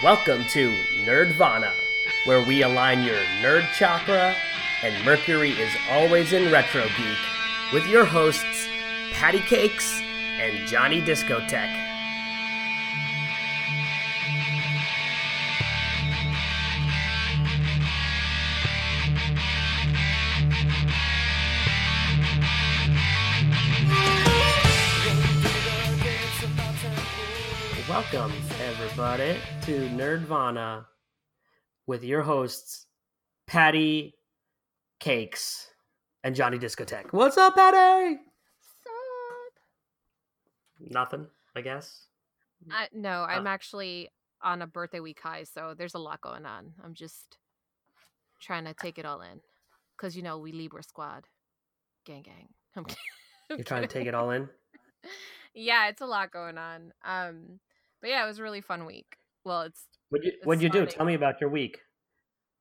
Welcome to Nerdvana, where we align your nerd chakra and Mercury is always in retro geek with your hosts Patty Cakes and Johnny Discotheque. Welcome, everybody, to Nerdvana with your hosts, Patty Cakes and Johnny Discotheque. What's up, Patty? Nothing, I guess. I, no, I'm actually on a birthday week high, so there's a lot going on. I'm just trying to take it all in, cause you know we Libra squad, gang gang. I'm You're trying to take it all in? yeah, it's a lot going on. Um, but yeah, it was a really fun week. Well, it's What'd you, what'd you do? Tell me about your week.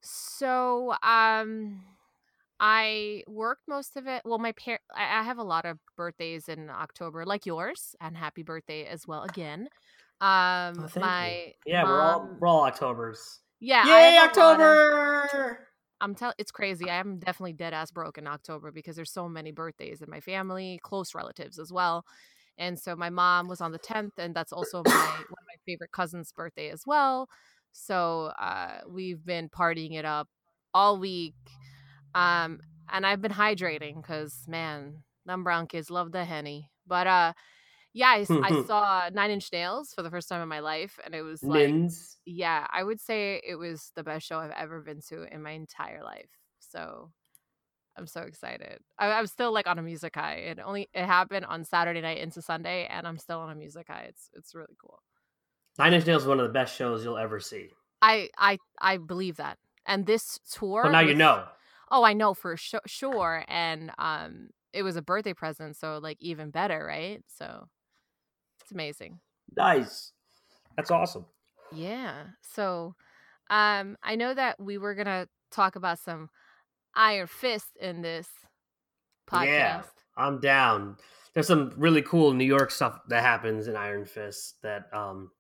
so um, I worked most of it. Well, my par I, have a lot of birthdays in October, like yours, and happy birthday as well again. Um, Oh, thank you. my Yeah, we're all we're all Octobers. yeah, Yay, lot of- October! I'm tell it's crazy. I am definitely dead ass broke in October because there's so many birthdays in my family, close relatives as well. And so my mom was on the 10th, and that's also my one of my favorite cousin's birthday as well. So uh, we've been partying it up all week, um, and I've been hydrating because man, them brown kids love the henny. But uh, yeah, I saw Nine Inch Nails for the first time in my life, and it was like Nins. yeah, I would say it was the best show I've ever been to in my entire life. So I'm so excited. I, I'm still like on a music high. It only it happened on Saturday night into Sunday, and I'm still on a music high. It's it's really cool. Nine Inch Nails is one of the best shows you'll ever see. I I I believe that. And this tour. But now you know. Oh, I know for sure, sure. And um, it was a birthday present, so like even better, right? So it's amazing. Nice. That's awesome. Yeah. So um I know that we were gonna talk about some Iron Fist in this podcast. Yeah. I'm down. There's some really cool New York stuff that happens in Iron Fist that um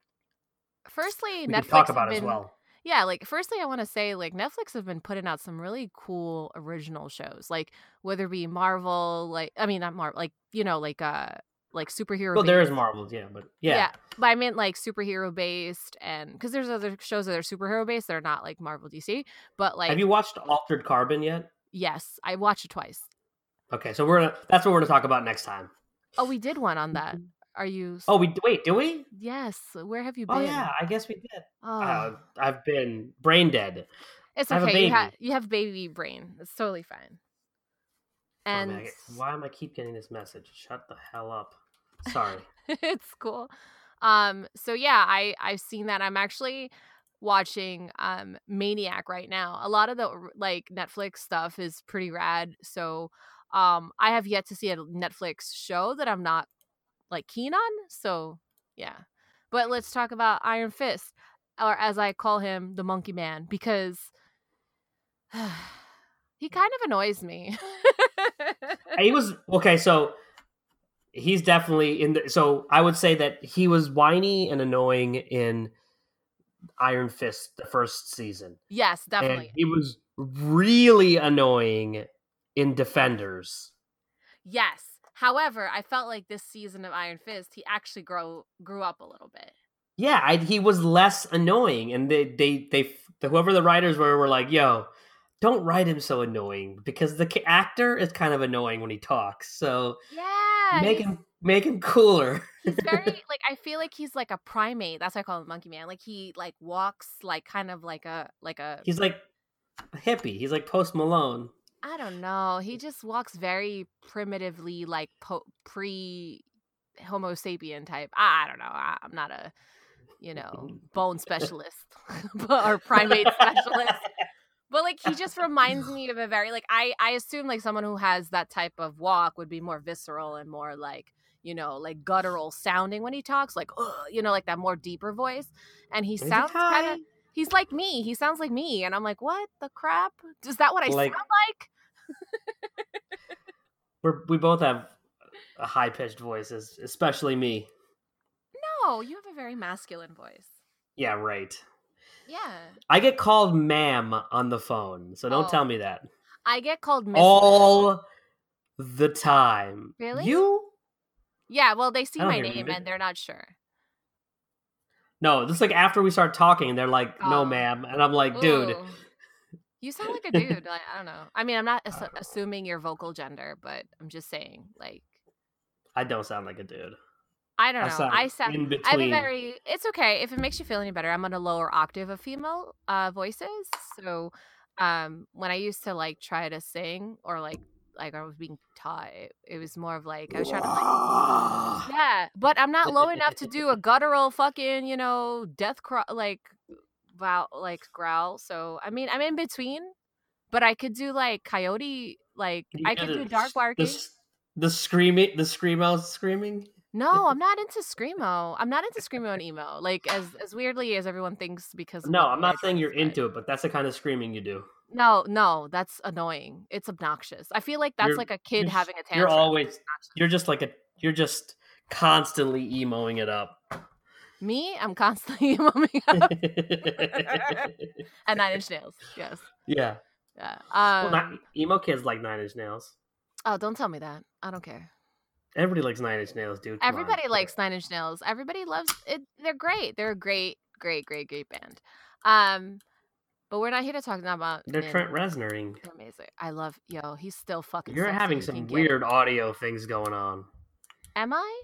Firstly, we Netflix talk about been, as well. Yeah, like firstly I want to say like Netflix have been putting out some really cool original shows. Like whether it be Marvel, like I mean not Marvel, like you know, like uh like superhero Well, there is based- Marvel, yeah, but yeah. But I meant like superhero based and because there's other shows that are superhero based that are not like Marvel DC. But like Have you watched Altered Carbon yet? yes, I watched it twice. Okay, so we're gonna that's what we're gonna talk about next time. Oh, we did one on that. Are you? Oh, we wait, do we? yes. Where have you been? Oh yeah, I guess we did. Oh, Uh, I've been brain dead. it's I okay. You, ha- you have baby brain. It's totally fine. Oh, man, And get- why am I keep getting this message? Shut the hell up. Sorry. it's cool. Um. So yeah, I I've seen that. I'm actually watching um Maniac right now. A lot of the like Netflix stuff is pretty rad. So um I have yet to see a Netflix show that I'm not like keen on. So yeah. But let's talk about Iron Fist or as I call him, the Monkey Man because he kind of annoys me. he was okay so he's definitely in the so i would say that he was whiny and annoying in iron fist the first season yes, and definitely. he was really annoying in defenders Yes. However, I felt like this season of Iron Fist, he actually grow grew up a little bit. yeah I, he was less annoying and they they they whoever the writers were were like yo don't write him so annoying because the actor is kind of annoying when he talks so Yeah. make him make him cooler he's very like I feel like he's like a primate. That's why I call him Monkey Man. Like he like walks like kind of like a like a he's like a hippie he's like post malone I don't know. He just walks very primitively like po- pre Homo sapien type. I, I don't know. I, I'm not a you know bone specialist or primate specialist. But like he just reminds me of a very like I I assume like someone who has that type of walk would be more visceral and more like you know like guttural sounding when he talks like Ugh, you know like that more deeper voice. And he Is sounds kind of he's like me. He sounds like me. And I'm like what the crap? Is that what I Like- sound like? We're, we both have high pitched voices, especially me. no you have a very masculine voice. Yeah, right. Yeah. I get called ma'am on the phone, so don't Oh. tell me that. I get called Miss. All the time. Really? You? Yeah, well, they see my name and they're not sure. No, this is like after we start talking, they're like, "No, Oh. ma'am," and I'm like, "Dude, You sound like a dude. Like, I don't know. I mean, I'm not ass- assuming your vocal gender, but I'm just saying, like, I don't sound like a dude." I don't know. sound I sound. in I have a very. It's okay if it makes you feel any better. I'm on a lower octave of female uh, voices, so um, when I used to like try to sing or like like I was being taught, it, it was more of like I was trying to like yeah, but I'm not low enough to do a guttural fucking you know death cry like vow like growl. So I mean I'm in between, but I could do like coyote like You I could do dark The, barking. s- the screaming, the screamo screaming. No, I'm not into screamo. I'm not into screamo and emo. Like as as weirdly as everyone thinks because No, I'm not saying you're voice is like. into it, but that's the kind of screaming you do. No, no, that's annoying. It's obnoxious. I feel like that's You're- like a kid having a tantrum. You're always, you're just like a, you're just constantly emoing it up. Me, I'm constantly mumming up and nine inch nails. Yes. yeah. Yeah. Well, Um, not, emo kids like Nine Inch Nails. oh, don't tell me that. I don't care. Everybody likes Nine Inch Nails, dude. Come on. Everybody likes Nine Inch Nails. Everybody loves it. They're great. They're a great, great, great, great band. Um, but we're not here to talk about. They're. Trent Reznering. They're amazing. I love yo. He's still fucking. You're having some can get weird audio things going on. Am I?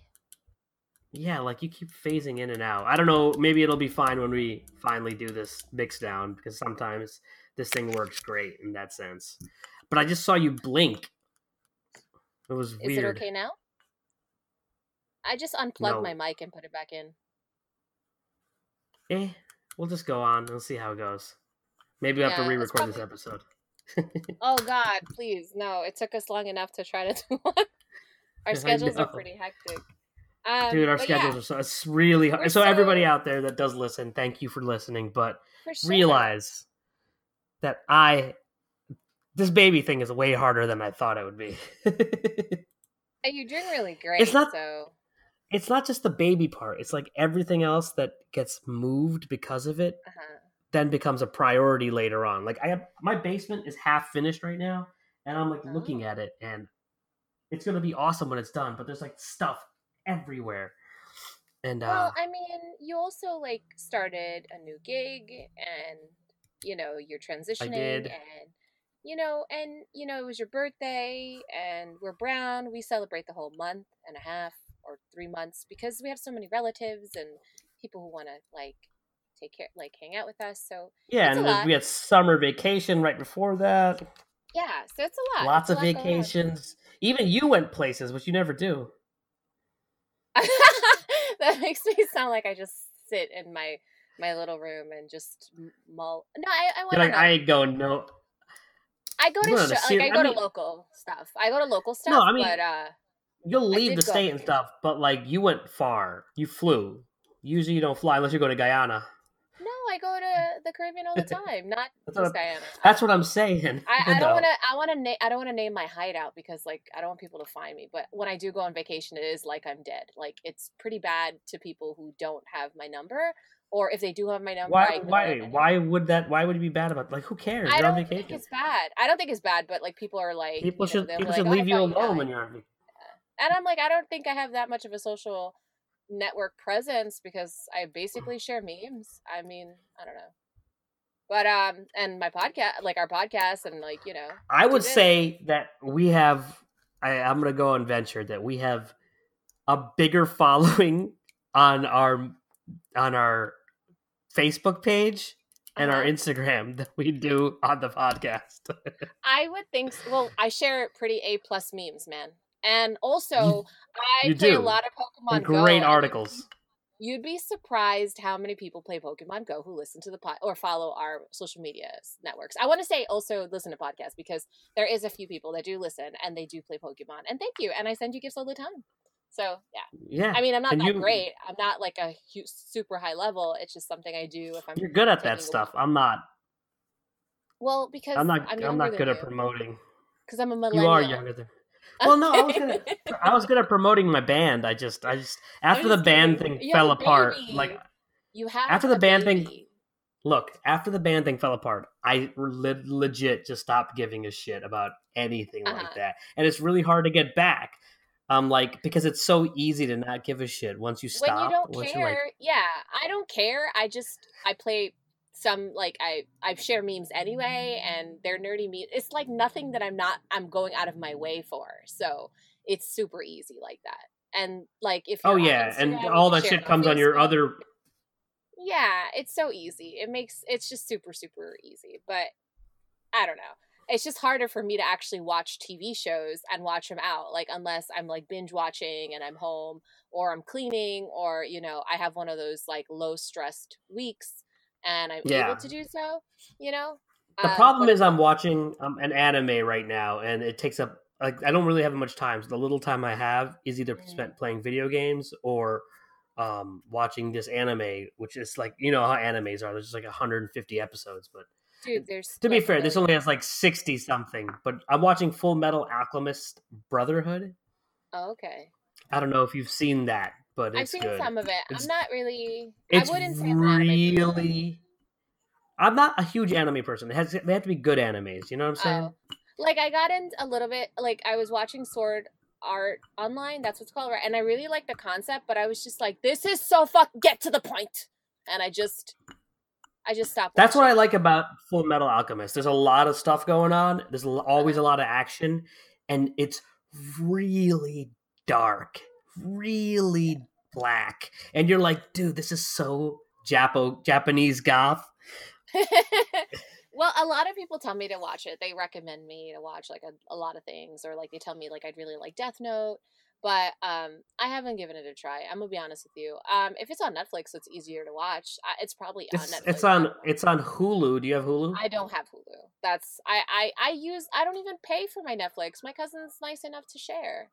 Yeah, like you keep phasing in and out. I don't know. Maybe it'll be fine when we finally do this mix down because sometimes this thing works great in that sense. But I just saw you blink. It was weird. Is weird. it okay now? I just unplugged No. my mic and put it back in. Eh, we'll just go on. We'll see how it goes. Maybe we have to re-record this episode. Oh God, please no! It took us long enough to try to do one. Our schedules are pretty hectic. Um, Dude, our but yeah, schedules are so it's really hard. We're So everybody out there that does listen, thank you for listening. But for sure. realize that I this baby thing is way harder than I thought it would be. You're doing really great. It's not- so it's not just the baby part; it's like everything else that gets moved because of it uh-huh. then becomes a priority later on. Like I have my basement is half finished right now, and I'm like Oh. looking at it, and it's gonna be awesome when it's done. But there's like stuff everywhere, and uh, Well, I mean, you also like started a new gig, and you know you're transitioning, did. and you know, and you know it was your birthday, and we're brown. We celebrate the whole month and a half or three months because we have so many relatives and people who want to like take care, like hang out with us. So yeah, and we had summer vacation right before that. yeah, so it's a lot. Lots It's of lot vacations. Even you went places, which you never do. that makes me sound like I just sit in my my little room and just mull. No, I, I want like. I ain't going no. I go to show, like I I go mean- to local stuff. I go to local stuff, No, I mean- but uh, You'll leave the state and stuff, but like you went far. You flew. Usually you don't fly unless you go to Guyana. no, I go to the Caribbean all the time. Not That's just what Guyana. That's what I'm saying. I, I don't want to. I want to. Na- I don't want to name my hideout because, like, I don't want people to find me. But when I do go on vacation, it is like I'm dead. Like, it's pretty bad to people who don't have my number, or if they do have my number, Why? Why? Why would that? Why would it be bad about? Like, who cares? I don't think it's bad. I don't think it's bad, but like people are like People you know, should. People like, should "Oh, leave you alone died." when you're on vacation. And I'm like, I don't think I have that much of a social network presence because I basically share memes. I mean, I don't know. But um and my podcast like our podcast and like, you know. I would say that we have. I, I'm going to go on venture that we have a bigger following on our on our Facebook page and our Uh-huh. Instagram that we do on the podcast. I would think well, I share pretty A plus memes, man. And also I you play a lot of Pokemon And Go. great articles. You'd be surprised how many people play Pokemon Go who listen to the pod or follow our social media networks. I want to say also listen to podcasts because there is a few people that do listen and they do play Pokemon. And thank you. And I send you gifts all the time. So yeah, Yeah, I mean, I'm not And that you- great. I'm not like a hu- super high level. It's just something I do if I'm. you're good at that stuff. I'm not. Well, because I'm not. I'm, I'm, not good at promoting. promoting. Because I'm a You are younger than. Well, no, I was gonna. I was good at promoting my band. I just, I just after the band thing You fell apart. baby. Like You have After the band thing- Look, after the band thing fell apart, I le- legit just stopped giving a shit about anything Uh-huh. like that, and it's really hard to get back. Um, like because it's so easy to not give a shit once you stop. when you don't care, like, yeah, I don't care. I just I play some like I I share memes anyway, and they're nerdy memes. It's like nothing that I'm not I'm going out of my way for. So it's super easy like that. And like if oh yeah, and all that shit comes on your other. Yeah, it's so easy. It makes it's just super super easy. But I don't know. It's just harder for me to actually watch TV shows and watch them out like unless I'm like binge watching and I'm home or I'm cleaning or you know, I have one of those like low stressed weeks and I'm Yeah. able to do so, you know? The Um, problem is I'm watching um, an anime right now, and it takes up like I don't really have much time. So the little time I have is either Mm. spent playing video games or um, watching this anime, which is like you know how animes are. There's just like 150 episodes, but dude, there's to be fair, this only has like 60 something. But I'm watching Full Metal Alchemist Brotherhood. Oh, okay. I don't know if you've seen that, but I've seen good. some of it. It's- I'm not really It's I wouldn't say I'm an anime person. really. I'm not a huge anime person. It has they have to be good animes. You know what I'm saying? Oh. Like I got in a little bit like I was watching Sword Art Online, that's what's called, right? And I really liked the concept, but I was just like, this is so fuck get to the point. And I just I just stopped. That's what I like about Full Metal Alchemist. There's a lot of stuff going on. There's always a uh-huh. lot of action, and it's really dark, really black. And you're like, dude, this is so Japo Japanese goth. well, a lot of people tell me to watch it. They recommend me to watch like a, a lot of things, or like they tell me like I'd really like Death Note, but um, I haven't given it a try. I'm gonna be honest with you. Um, if it's on Netflix, it's easier to watch. It's probably on It's Netflix. it's on it's on Hulu. Do you have Hulu? I don't have Hulu. That's I, I I use. I don't even pay for my Netflix. My cousin's nice enough to share.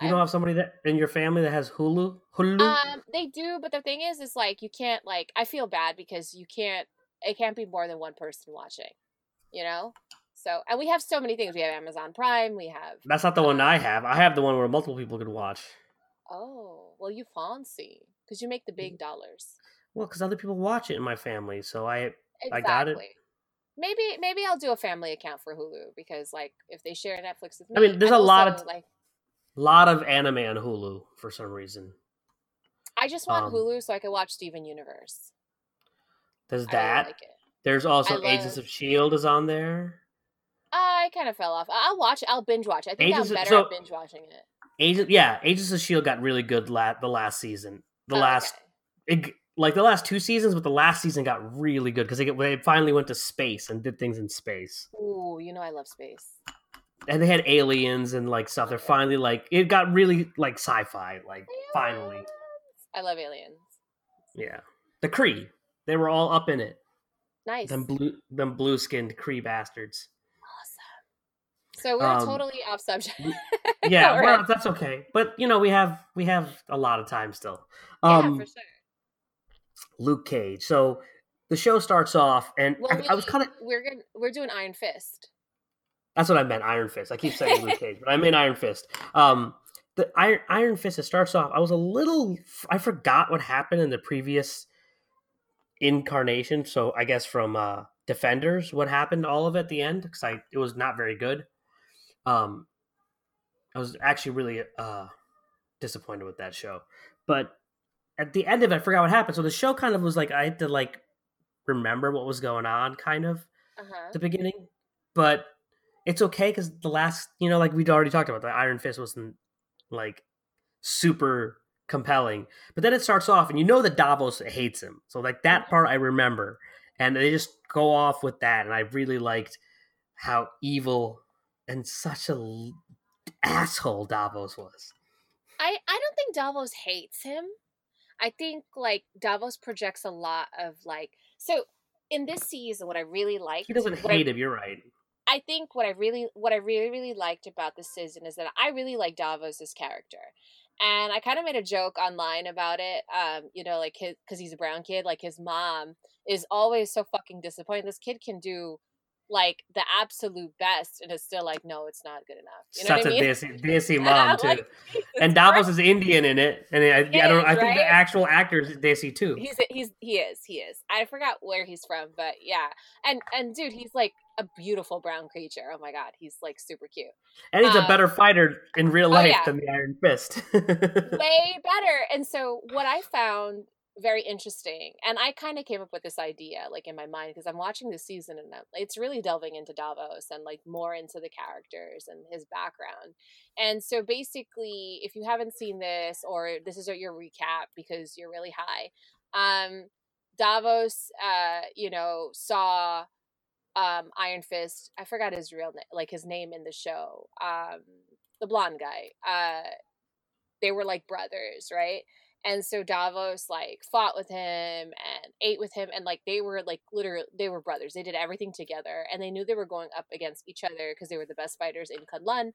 You don't have somebody that in your family that has Hulu? Hulu? Um, they do, but the thing is, is like you can't like. I feel bad because you can't. It can't be more than one person watching. You know. So and we have so many things. We have Amazon Prime. We have. That's not the one I have. I have the one where multiple people could watch. Oh well, you fancy because you make the big dollars. Well, because other people watch it in my family, so I Exactly. I got it. Maybe maybe I'll do a family account for Hulu because like if they share Netflix with me, I mean, there's I'm a lot also, of- like lot of anime on Hulu for some reason. I just want um, Hulu so I can watch Steven Universe. There's I really that. like it. There's also I Agents of Shield is on there. I kind of fell off. I'll watch. I'll binge watch. I think Agents I'm of- better so- at binge watching it. Agent, yeah, Agents of Shield got really good la- the last season. The Oh, last, okay. it, like the last two seasons, but the last season got really good because they, they finally went to space and did things in space, Ooh, you know I love space. And they had aliens and like stuff. They're finally like it got really like sci-fi, like finally, I love aliens. yeah. The Kree. They were all up in it. Nice. Them blue, them blue skinned Kree bastards. awesome. So we're Um, totally off subject. Yeah, well, right. that's okay. But you know, we have we have a lot of time still. yeah, Um, for sure. Luke Cage. So the show starts off, and Well, I, I was kind of we're gonna we're doing Iron Fist. That's what I meant. Iron Fist. I keep saying Luke Cage, but I mean Iron Fist. Um, the Iron Iron Fist. It starts off. I was a little. I forgot what happened in the previous incarnation. So I guess from uh Defenders, what happened all of it at the end because I it was not very good. Um, I was actually really uh disappointed with that show, but at the end of it, I forgot what happened. So the show kind of was like I had to like remember what was going on, kind of Uh huh. at the beginning, but it's okay because the last, you know, like we'd already talked about, the Iron Fist wasn't like super compelling. But then it starts off, and you know that Davos hates him, so like that part I remember, and they just go off with that, and I really liked how evil and such a l- asshole Davos was. I I don't think Davos hates him. I think like Davos projects a lot of like so in this season what I really like He doesn't what I- hate him. You're right. I think what I really what I really really liked about this season is that I really like Davos's character. And I kind of made a joke online about it. Um, you know, like his cuz he's a brown kid, like his mom is always so fucking disappointed. This kid can do like the absolute best, and it's still like, no, it's not good enough. You know Such what I mean? a desi, desi mom too. Like, and Davos is Indian in it, and I, I don't. is, I think right? the actual actor is desi too. he's he's he is he is. I forgot where he's from, but yeah, and and dude, he's like a beautiful brown creature. Oh my god, he's like super cute. And he's a um, better fighter in real oh, life yeah. than the Iron Fist. way better. And so what I found very interesting, and I kind of came up with this idea like in my mind because I'm watching this season and I'm- it's really delving into Davos and like more into the characters and his background. And so basically, if you haven't seen this or this is your recap because you're really high, um, Davos, uh, you know, saw um Iron Fist. I forgot his real name, like his name in the show. Um, the blonde guy. Uh, they were like brothers, right? And so Davos like fought with him and ate with him and like they were like literally they were brothers. They did everything together and they knew they were going up against each other because they were the best fighters in Kunlun.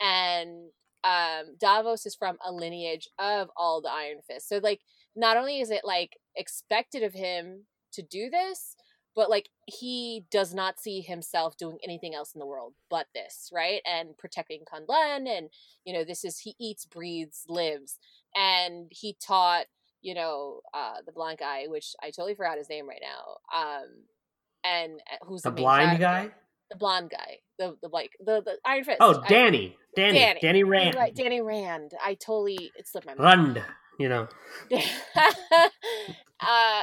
And um Davos is from a lineage of all the Iron Fists. So like not only is it like expected of him to do this, but like he does not see himself doing anything else in the world but this, right? And protecting Kunlun and you know, this is he eats, breathes, lives. And he taught, you know, uh the blind guy, which I totally forgot his name right now. Um and uh, who's the the, blind character. guy. The blonde guy. The the like the the Iron Fist. Oh, I- Danny, Danny, Danny. Danny, Rand. Right, Danny Rand. I totally it slipped my mind. Rand. You know, uh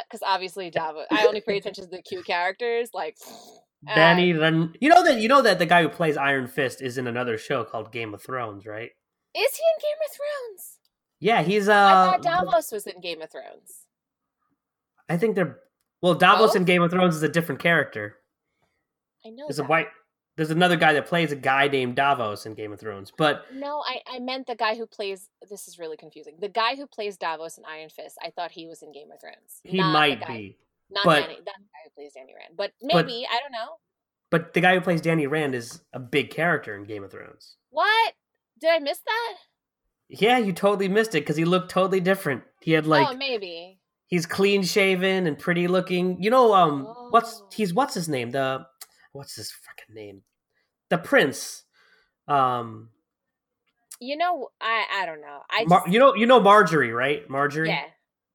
because obviously Davos I only pay attention to the cute characters like Danny um, Rand. You know that you know that the guy who plays Iron Fist is in another show called Game of Thrones, right? is he in Game of Thrones? Yeah, he's uh. I thought Davos was in Game of Thrones. I think they're well. Davos in Game of Thrones is a different character. I know There's a white. There's another guy that plays a guy named Davos in Game of Thrones, but No, I, I meant the guy who plays this is really confusing. The guy who plays Davos in Iron Fist, I thought he was in Game of Thrones. he Not might guy- be. Not but- Danny, that guy who plays Danny Rand. But But- maybe, I don't know. But the guy who plays Danny Rand is a big character in Game of Thrones. What? Did I miss that? Yeah, you totally missed it because he looked totally different. He had like oh, maybe. he's clean shaven and pretty looking. You know, um, what's Oh. he's what's his name? The what's his fucking name? The prince. Um, You know, I I don't know. I just, Mar- you know, you know Margaery, right? Margaery, yeah.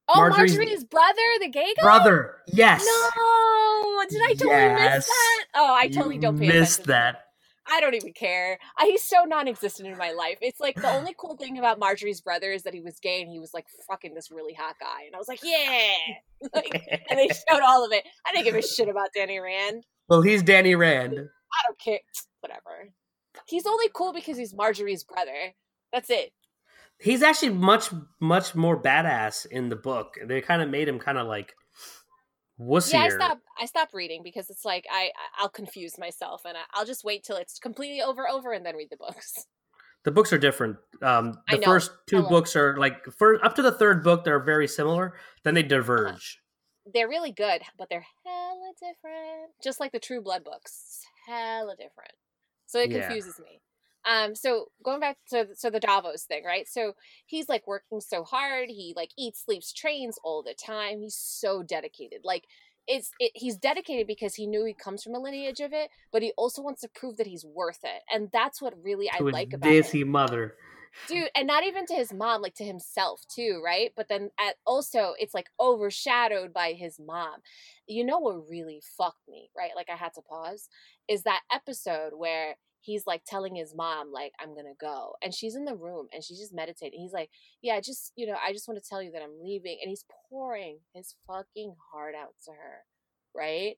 Oh, Margaery's- Margaery's brother, the gay guy. brother. Yes. No, did I totally Yes. miss that? Oh, I totally You don't pay missed attention. that. I don't even care. I, he's so non-existent in my life. It's like the only cool thing about Margaery's brother is that he was gay and he was like fucking this really hot guy, and I was like, yeah. Like, and they showed all of it. I didn't give a shit about Danny Rand. well, he's Danny Rand. I don't care. Whatever. He's only cool because he's Margaery's brother. That's it. He's actually much, much more badass in the book. They kind of made him kind of like wussier. Yeah, I stopped. I stopped reading because it's like I I'll confuse myself, and I, I'll just wait till it's completely over, over, and then read the books. The books are different. Um, the first two Hello. books are like for up to the third book, they're very similar. Then they diverge. They're really good, but they're hella different. Just like the True Blood books, hella different. So it Yeah. confuses me. Um, so going back to so the Davos thing, right? So he's like working so hard. He like eats, sleeps, trains all the time. He's so dedicated. Like it's it, he's dedicated because he knew he comes from a lineage of it, but he also wants to prove that he's worth it, and that's what really I to like about desi mother. Dude and not even to his mom like to himself too right? But then at also it's like overshadowed by his mom. You know what really fucked me right? Like i had to pause is that episode where he's like telling his mom like i'm gonna go and she's in the room and she's just meditating. He's like yeah just you know i just want to tell you that i'm leaving and he's pouring his fucking heart out to her right?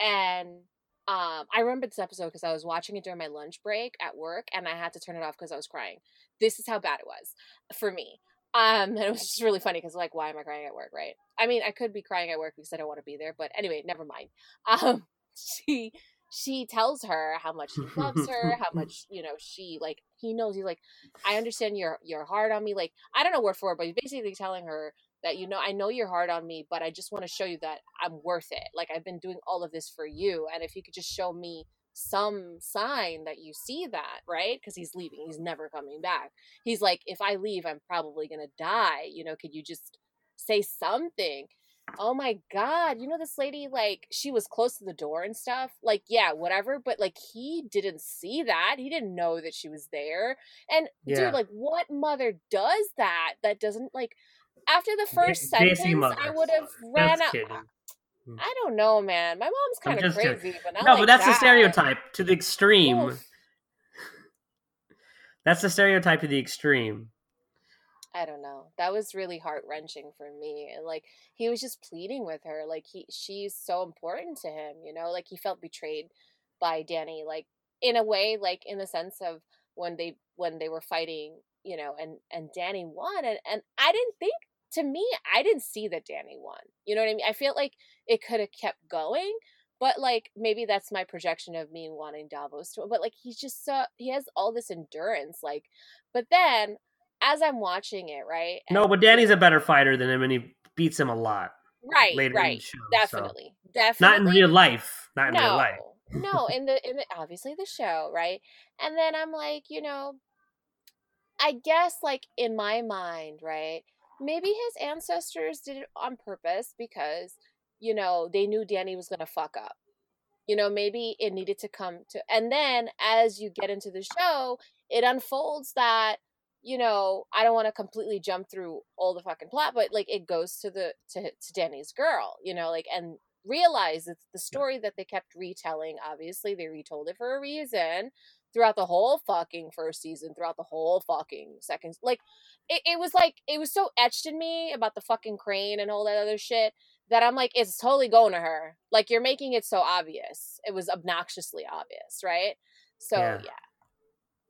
And um i remember this episode because i was watching it during my lunch break at work and i had to turn it off because i was crying. This is how bad it was for me. Um and it was just really funny because like why am i crying at work right? I mean i could be crying at work because i don't want to be there but anyway never mind. Um she she tells her how much he loves her how much you know she like he knows he's like i understand you're you're hard on me like i don't know word for word but he's basically telling her that you know i know you're hard on me but i just want to show you that i'm worth it like i've been doing all of this for you and if you could just show me some sign that you see that right because he's leaving he's never coming back he's like if i leave i'm probably gonna die you know could you just say something oh my god, you know this lady like she was close to the door and stuff. Like yeah, whatever, but like he didn't see that. He didn't know that she was there. And Yeah. dude, like what mother does that? That doesn't like after the first Daisy sentence. I would have ran out. Hmm. I don't know, man. My mom's kind of crazy, but not No, like but that's the that. stereotype to the extreme. Oof. That's the stereotype to the extreme. I don't know. That was really heart wrenching for me. And like he was just pleading with her. Like he she's so important to him, you know, like he felt betrayed by Danny, like in a way, like in the sense of when they when they were fighting, you know, and and Danny won and, and I didn't think to me, I didn't see that Danny won. You know what I mean? I feel like it could have kept going, but like maybe that's my projection of me wanting Davos to but like he's just so he has all this endurance, like but then as I'm watching it, right? No, but Danny's a better fighter than him, and he beats him a lot right, later in the right, show. so- definitely, definitely. Not in real life. Not in no, real life. no, in the in the obviously the show, right? And then I'm like, you know, I guess like in my mind, right? Maybe his ancestors did it on purpose because you know they knew Danny was gonna fuck up. You know, maybe it needed to come to, and then as you get into the show, it unfolds that you know I don't want to completely jump through all the fucking plot, but like it goes to the to to Danny's girl, you know, like and realize it's the story that they kept retelling. Obviously, they retold it for a reason throughout the whole fucking first season, throughout the whole fucking second. Like, it, it was like, it was so etched in me about the fucking crane and all that other shit that I'm like, it's totally going to her. Like, you're making it so obvious. It was obnoxiously obvious, right? So, Yeah. yeah.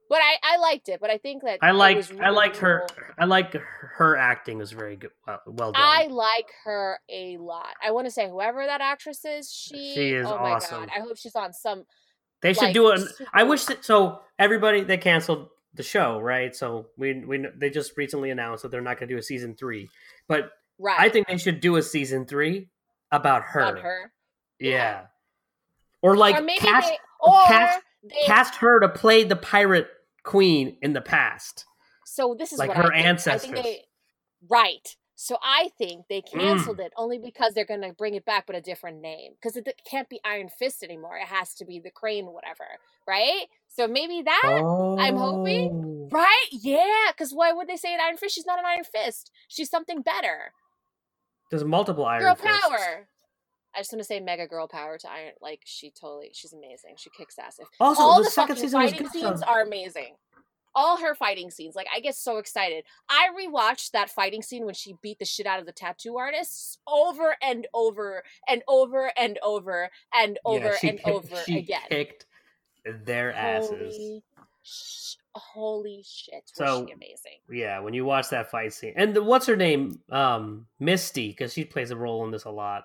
But I, I liked it, but I think that I liked was I liked her really- I liked her acting was very good well, well done. I like her a lot. I want to say whoever that actress is, she, She is oh my awesome. god, I hope she's on some they should like, do it. I wish that so everybody they canceled the show, right? So we we they just recently announced that they're not going to do a season 3. But right. I think they should do a season 3 about her. on her. Yeah. Yeah. Or like or maybe cast they, or cast- they, cast her to play the pirate queen in the past. so this is like what her I think. Ancestors. think they, right. So I think they Mm. canceled it only because they're going to bring it back, but a different name. Because it can't be Iron Fist anymore. It has to be the Crane, whatever. Right. So maybe that. Oh. I'm hoping. Right? Yeah. Because why would they say an Iron Fist? She's not an Iron Fist. She's something better. There's multiple Iron girl Fists. power. I just want to say mega girl power to Iron. Like she totally, she's amazing. She kicks ass. If Also, all the, the, second season was good. scenes though. are amazing. All her fighting scenes, like I get so excited. I rewatched that fighting scene when she beat the shit out of the tattoo artist over and over and over and over and over she and kicked- over she again. kicked their asses. Holy, sh- holy shit! Was So- amazing? Yeah, when you watch that fight scene, and the, what's her name, um, Misty, because she plays a role in this a lot.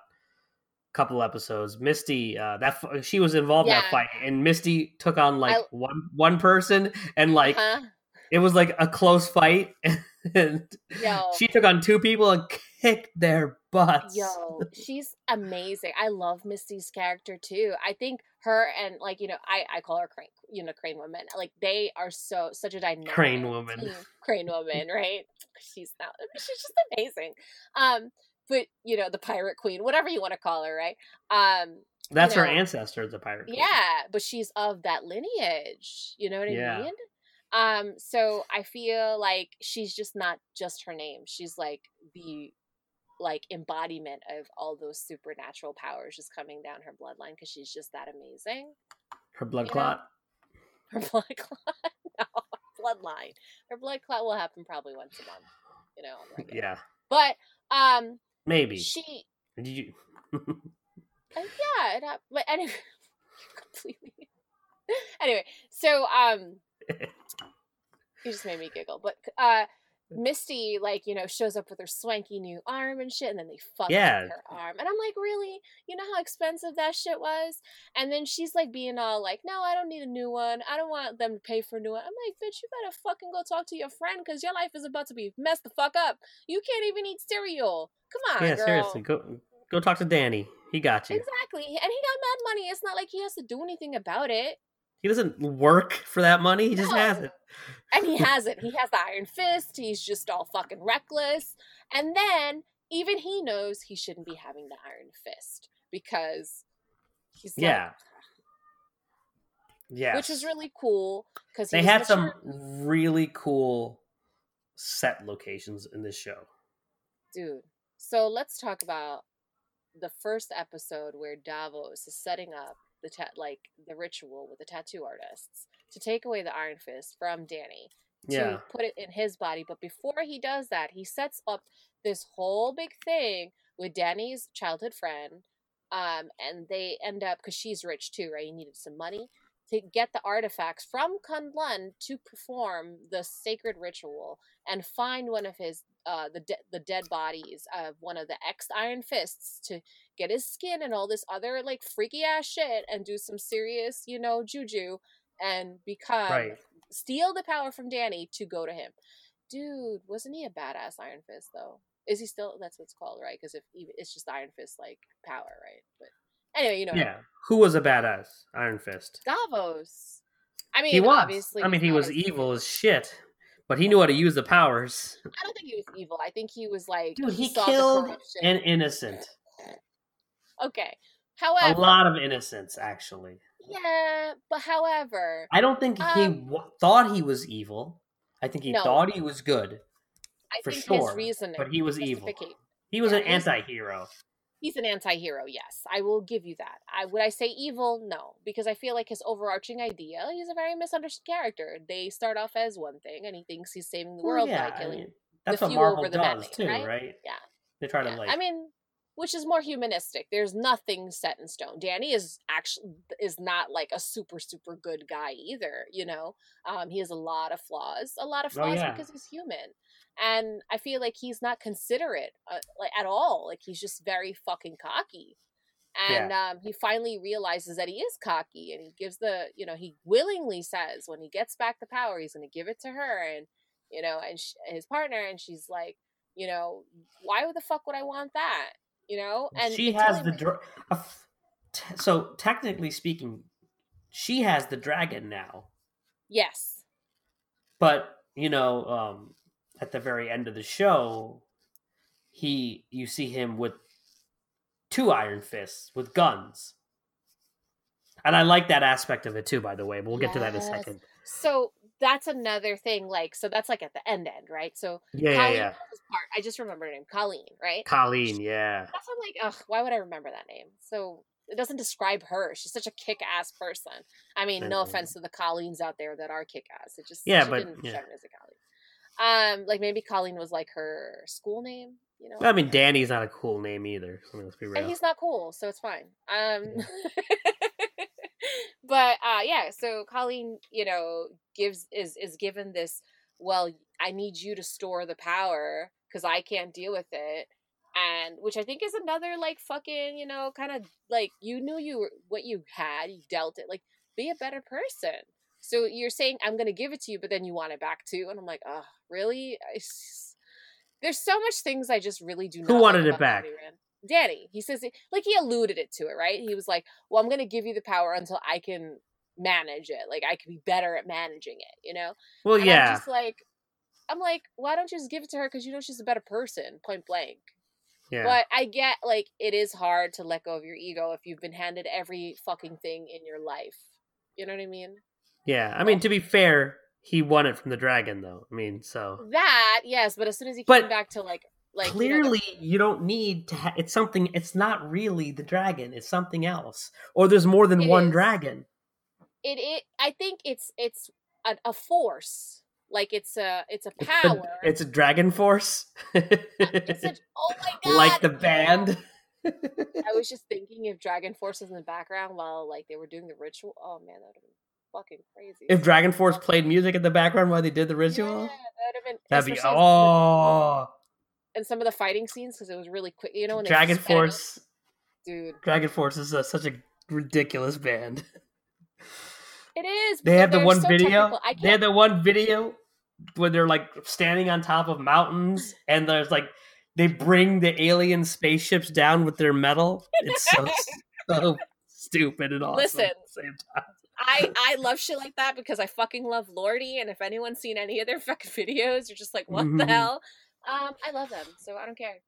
Couple episodes, Misty. Uh, that she was involved in that fight, and Misty took on like I- one one person, and like huh? it was like a close fight, and Yo. she took on two people and kicked their butts. Yo, she's amazing. I love Misty's character too. I think her and like you know, I I call her crane, you know, crane woman. Like they are so such a dynamic Crane woman. team. crane woman, right? She's not. She's just amazing. Um, but you know, the pirate queen, whatever you want to call her, right? Um, That's you her know, ancestor, the pirate. queen. yeah, but she's of that lineage. You know what I Yeah. mean? Um, so I feel like she's just not just her name. She's like the like embodiment of all those supernatural powers just coming down her bloodline because she's just that amazing. her blood you know? clot. Her blood clot, no, bloodline. Her blood clot will happen probably once a month, you know. Yeah, But um, maybe. she Did you? Uh, yeah, but anyway, completely. anyway, so um, you just made me giggle. But uh, Misty, like you know, shows up with her swanky new arm and shit, and then they fuck Yeah. her arm, and I'm like, really? You know how expensive that shit was? And then she's like being all like, no, I don't need a new one. I don't want them to pay for a new one. I'm like, bitch, you better fucking go talk to your friend because your life is about to be messed the fuck up. You can't even eat cereal. Come on, yeah, girl. seriously, go go talk to Danny. He got you. Exactly. And he got mad money. It's not like he has to do anything about it. He doesn't work for that money. He just has it. And he has it. He has the iron fist. He's just all fucking reckless. And then even he knows he shouldn't be having the Iron Fist because he's like- Yeah. Yeah. which is really cool because they had some really cool set locations in this show. dude. So let's talk about the first episode where Davos is setting up the ta- like the ritual with the tattoo artists to take away the Iron Fist from Danny to Yeah. put it in his body. But before he does that, he sets up this whole big thing with Danny's childhood friend. Um, and they end up because she's rich too, right? He needed some money to get the artifacts from Kunlun to perform the sacred ritual and find one of his uh the de- the dead bodies of one of the ex Iron Fists to get his skin and all this other like freaky ass shit and do some serious, you know, juju and become Right. steal the power from Danny to go to him. Dude, wasn't he a badass Iron Fist though? Is he still? That's what it's called, right? Because if even, it's just Iron Fist like power, right? But anyway, you know, Yeah. Who was a badass? Iron Fist. Davos. I mean, he was. obviously, I mean, he was evil as shit, but he knew how to use the powers. I don't think he was evil. I think he was like Dude, he saw the killed corruption. An innocent. Okay, However, A lot of innocents, actually. yeah, but however, I don't think he Um, w- thought he was evil. I think he No. thought he was good. I for think sure, his reasoning, but he was evil. He was Yeah, an he's- anti-hero. He's an anti-hero. Yes, I will give you that. I would I say evil? No, because I feel like his overarching idea, he's a very misunderstood character. They start off as one thing, and he thinks he's saving the Well, world yeah, by I killing. mean, that's what few Marvel over the does too, right? right? Yeah. They try Yeah, to like. I mean, which is more humanistic. There's nothing set in stone. Danny is actually is not like a super super good guy either. You know, um, he has a lot of flaws, a lot of Oh, flaws yeah. because he's human, and I feel like he's not considerate uh, like at all. Like he's just very fucking cocky. And um, he finally realizes that he is cocky, and he gives the, you know, he willingly says when he gets back the power, he's going to give it to her, and you know, and sh- his partner, and she's like, you know, why the fuck would I want that? You know, and she has the dra- a f- t- so technically speaking, she has the dragon now. yes, But you know, um, at the very end of the show, he you see him with two Iron Fists with guns, and I like that aspect of it too. By the way, but we'll get to that in a second. so that's another thing. Like, so that's like at the end end, right? So Yeah, yeah, Colleen yeah. part. I just remember her name, Colleen, right? Colleen, yeah. That's I'm like, ugh, why would I remember that name? So it doesn't describe her. She's such a kick ass person. I mean, no Mhm. offense to the Colleens out there that are kick ass. It just Yeah, but- didn't yeah. as a Colleen. Um, like maybe Colleen was like her school name, you know. I mean, Danny's not a cool name either. I mean, let's be real. and he's not cool, so it's fine. Um, but uh, yeah, so Colleen, you know, gives is is given this. Well, I need you to store the power because I can't deal with it, and which I think is another like fucking you know kind of like you knew you were what you had, you dealt it. Like be a better person. So you're saying I'm gonna give it to you, but then you want it back too, and I'm like, oh, really? There's so much things I just really do not. Who wanted it back? Danny He says it like he alluded it to it, right? He was like, "Well, I'm going to give you the power until I can manage it. Like I can be better at managing it." You know? well, And I'm yeah. just like, I'm like, why don't you just give it to her? Because you know she's a better person, point blank. yeah. But I get like it is hard to let go of your ego if you've been handed every fucking thing in your life. You know what I mean? Yeah, I mean to be fair, he won it from the dragon, though. I mean, so That yes, but as soon as he But came back to like like you know, clearly you don't need to. Ha- it's something. It's not really the dragon. It's something else, or there's more than one is. dragon. it, it I think it's it's a, a force. Like it's a it's a It's power. a, it's a dragon force, It's a, oh my god! like the band. I was just thinking if Dragon Force was in the background while like they were doing the ritual. Oh man, that would have been fucking crazy. if Dragon Force played music in the background while they did the yeah, ritual, that would have been. that'd be oh. And some of the fighting scenes because it was really quick. You know when Dragon Force. dude. Dragon Force is a, such a ridiculous band. It is. They have the one so video. They had can't. the one video where they're like standing on top of mountains, and there's like they bring the alien spaceships down with their metal. It's so so stupid and awesome. Listen. at the same time. I I love shit like that because I fucking love Lordi, and if anyone's seen any of their fucking videos, you're just like, what the Mhm. hell? Um, I love them, so I don't care.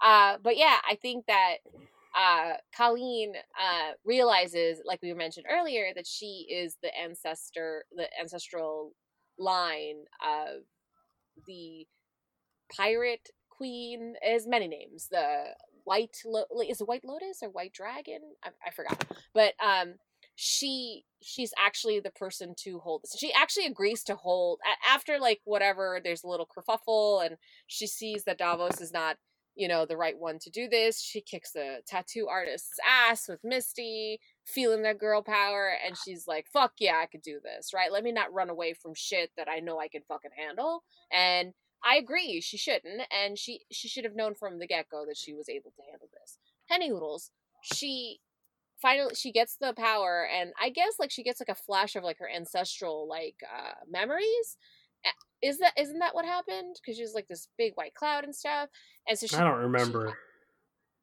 Uh, but yeah, I think that uh, Colleen uh, realizes, like we mentioned earlier, that she is the ancestor, the ancestral line of the pirate queen. Has many names. The white Lo- is it white lotus or white dragon? I, I forgot. But um, she she's actually the person to hold this. She actually agrees to hold after like whatever. There's a little kerfuffle, and she sees that Davos is not you know the right one to do this. She kicks the tattoo artist's ass with Misty, feeling that girl power, and she's like, "Fuck yeah, I could do this, right? Let me not run away from shit that I know I can fucking handle." And I agree, she shouldn't, and she she should have known from the get go that she was able to handle this. Henny Noodles, she finally she gets the power and i guess like she gets like a flash of like her ancestral like uh memories. Is that isn't that what happened? Because she was like this big white cloud and stuff and so she, i don't remember. She,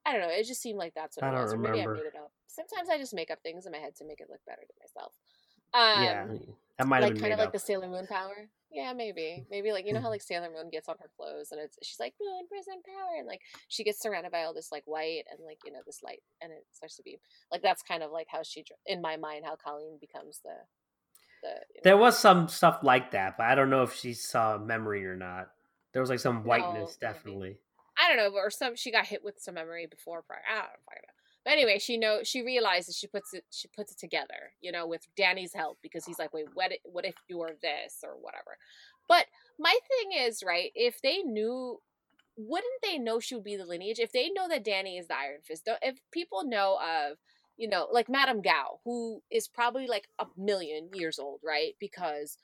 i don't know it just seemed like that's what I it don't was remember. or maybe i made it up. Sometimes i just make up things in my head to make it look better to myself. Um yeah that might have like been kind of like the sailor moon power yeah maybe maybe like you know how like sailor moon gets on her clothes and it's she's like moon prism power and like she gets surrounded by all this like white and like you know this light and it starts to be like that's kind of like how she in my mind how colleen becomes the the you There know, was some stuff like that, but I don't know if she saw memory or not. There was like some whiteness, maybe. definitely. I don't know, or some she got hit with some memory before prior. I don't know. But anyway, she know she realizes she puts it she puts it together, you know, with Danny's help because he's like, wait, what? What if you are this or whatever? But my thing is, right? If they knew, wouldn't they know she would be the lineage? If they know that Danny is the Iron Fist, if people know of, you know, like Madame Gao, who is probably like a million years old, right? Because,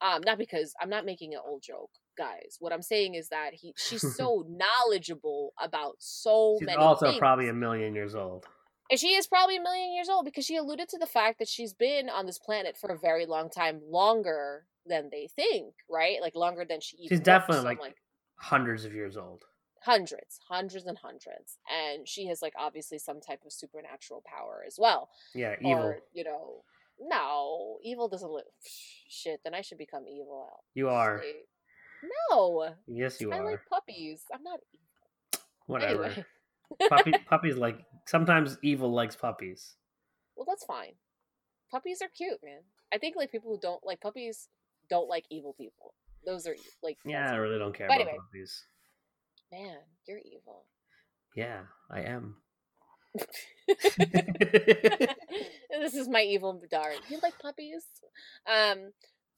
um, not because I'm not making an old joke guys. What I'm saying is that he she's so knowledgeable about so She's many also things. probably a million years old. and she is probably a million years old because she alluded to the fact that she's been on this planet for a very long time, longer than they think, right? Like longer than she even She's definitely So I'm like, hundreds of years old. hundreds, hundreds and hundreds. And she has like obviously some type of supernatural power as well. Yeah, evil. Or, you know, no, evil doesn't live. Shit, then I should become evil. you are. No, Yes, you I are. I like puppies. I'm not Whatever. Anyway. Puppy, puppies like sometimes evil likes puppies. Well, that's fine. Puppies are cute, man. I think like people who don't like puppies don't like evil people. Those are like Yeah, I really don't care But about anyway. puppies. man, you're evil. Yeah, I am. this is my evil dart. You like puppies? Um,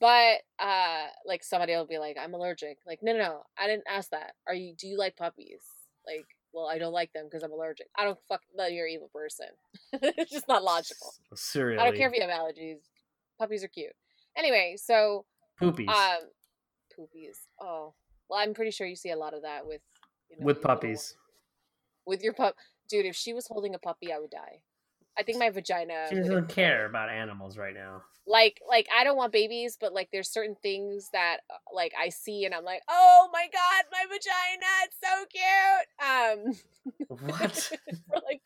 but uh, like somebody will be like, I'm allergic. Like, no, no, no, I didn't ask that. Are you? Do you like puppies? Like, well, I don't like them because I'm allergic. I don't fuck. No, you're an evil person. it's just not logical. Seriously. I don't care if you have allergies. Puppies are cute. Anyway, so Poopies. um, poopies. Oh, well, I'm pretty sure you see a lot of that with you know, with puppies. with your pup, dude. If she was holding a puppy, I would die. I think my vagina. She doesn't care about animals right now. Like, like I don't want babies, but like, there's certain things that uh, like I see, and I'm like, oh my god, my vagina, it's so cute. Um, What? like,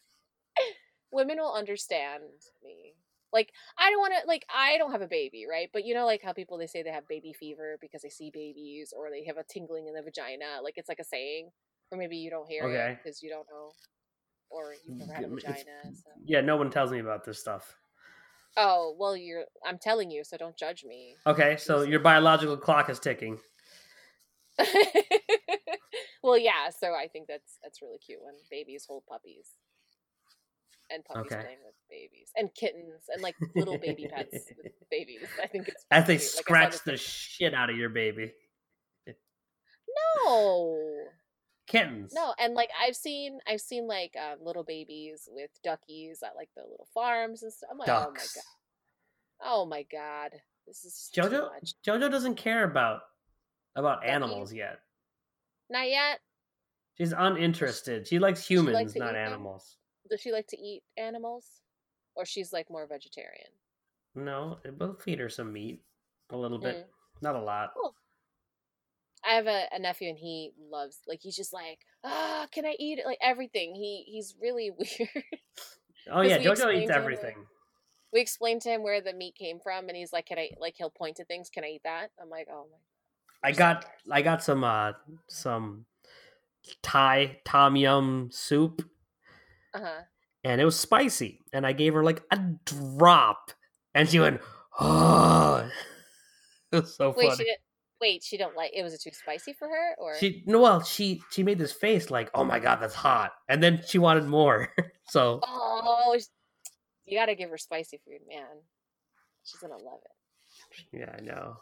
women will understand me. Like, I don't want to, like, I don't have a baby, right? But you know, like how people they say they have baby fever because they see babies or they have a tingling in the vagina. Like, it's like a saying, or maybe you don't hear it because you don't know, or you've never had a vagina. So. yeah, no one tells me about this stuff. Oh well, you're. I'm telling you, so don't judge me. Okay, so your biological clock is ticking. well, yeah. So I think that's that's really cute when babies hold puppies, and puppies Okay. playing with babies and kittens and like little baby pets with babies. I think it's As they cute. Like scratch this the thing- shit out of your baby. no, Kittens. no, and like I've seen I've seen like um, little babies with duckies at like the little farms and stuff. I'm like, Ducks. oh my god, oh my god, this is Jojo. Jojo doesn't care about about Duckies? animals yet. Not yet. She's uninterested. She likes she like humans, not eat them? animals. Does she like to eat animals, or she's like more vegetarian? No, we'll feed her some meat. A little bit. Mm. Not a lot. I have a, a nephew and he loves like he's just like ah can I eat it like everything he he's really weird. oh yeah, we Jojo eats everything. we explained to him where the meat came from and he's like can I like he'll point to things can I eat that I'm like oh my I got I got some uh some Thai tom yum soup, Uh huh. and it was spicy. And I gave her like a drop, and she went, "Oh." It was so Wait, she funny. Wait, she don't like. It was it too spicy for her, or She no, well, she she made this face like, "Oh my god, that's hot," and then she wanted more. so Oh, you gotta give her spicy food, man. She's gonna love it. yeah, I know.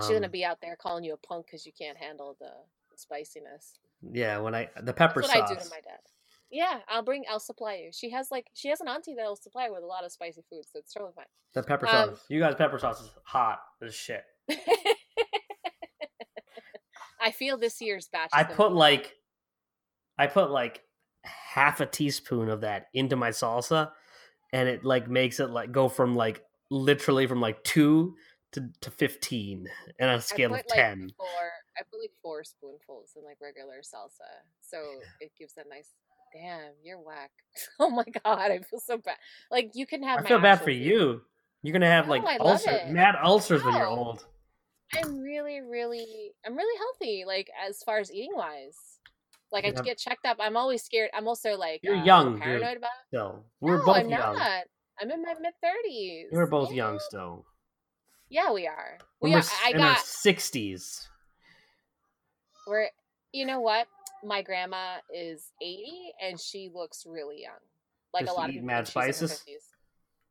She's gonna Um, be out there calling you a punk because you can't handle the, the spiciness. yeah. When I the pepper That's what sauce. I do to my dad. Yeah, I'll bring. I'll supply you. She has like she has an auntie that'll supply with a lot of spicy food, so it's totally fine. The pepper Um, sauce. You guys, pepper sauce is hot as shit. I feel this year's batch. I put like, I put like half a teaspoon of that into my salsa, and it like makes it like go from like literally from like two to, to fifteen, and on a scale of put, like, ten. four. I put like four spoonfuls in like regular salsa, so it gives that nice. Damn, you're whack. Oh my god, I feel so bad. Like you can have. I feel bad for food. you. You're gonna have No, like I love ulcer, mad ulcers when you're old. I'm really, really, I'm really healthy. Like as far as eating wise, like I get checked up. I'm always scared. I'm also like You're uh, young, dude. paranoid about. So we're no, both I'm young. not. I'm in my mid thirties. We're both young still. Yeah, we are. When We we're are. in our got. sixties. We're. You know what? My grandma is 80 and she looks really young. Like Does a lot of people. mad think she's in her spices? 50s.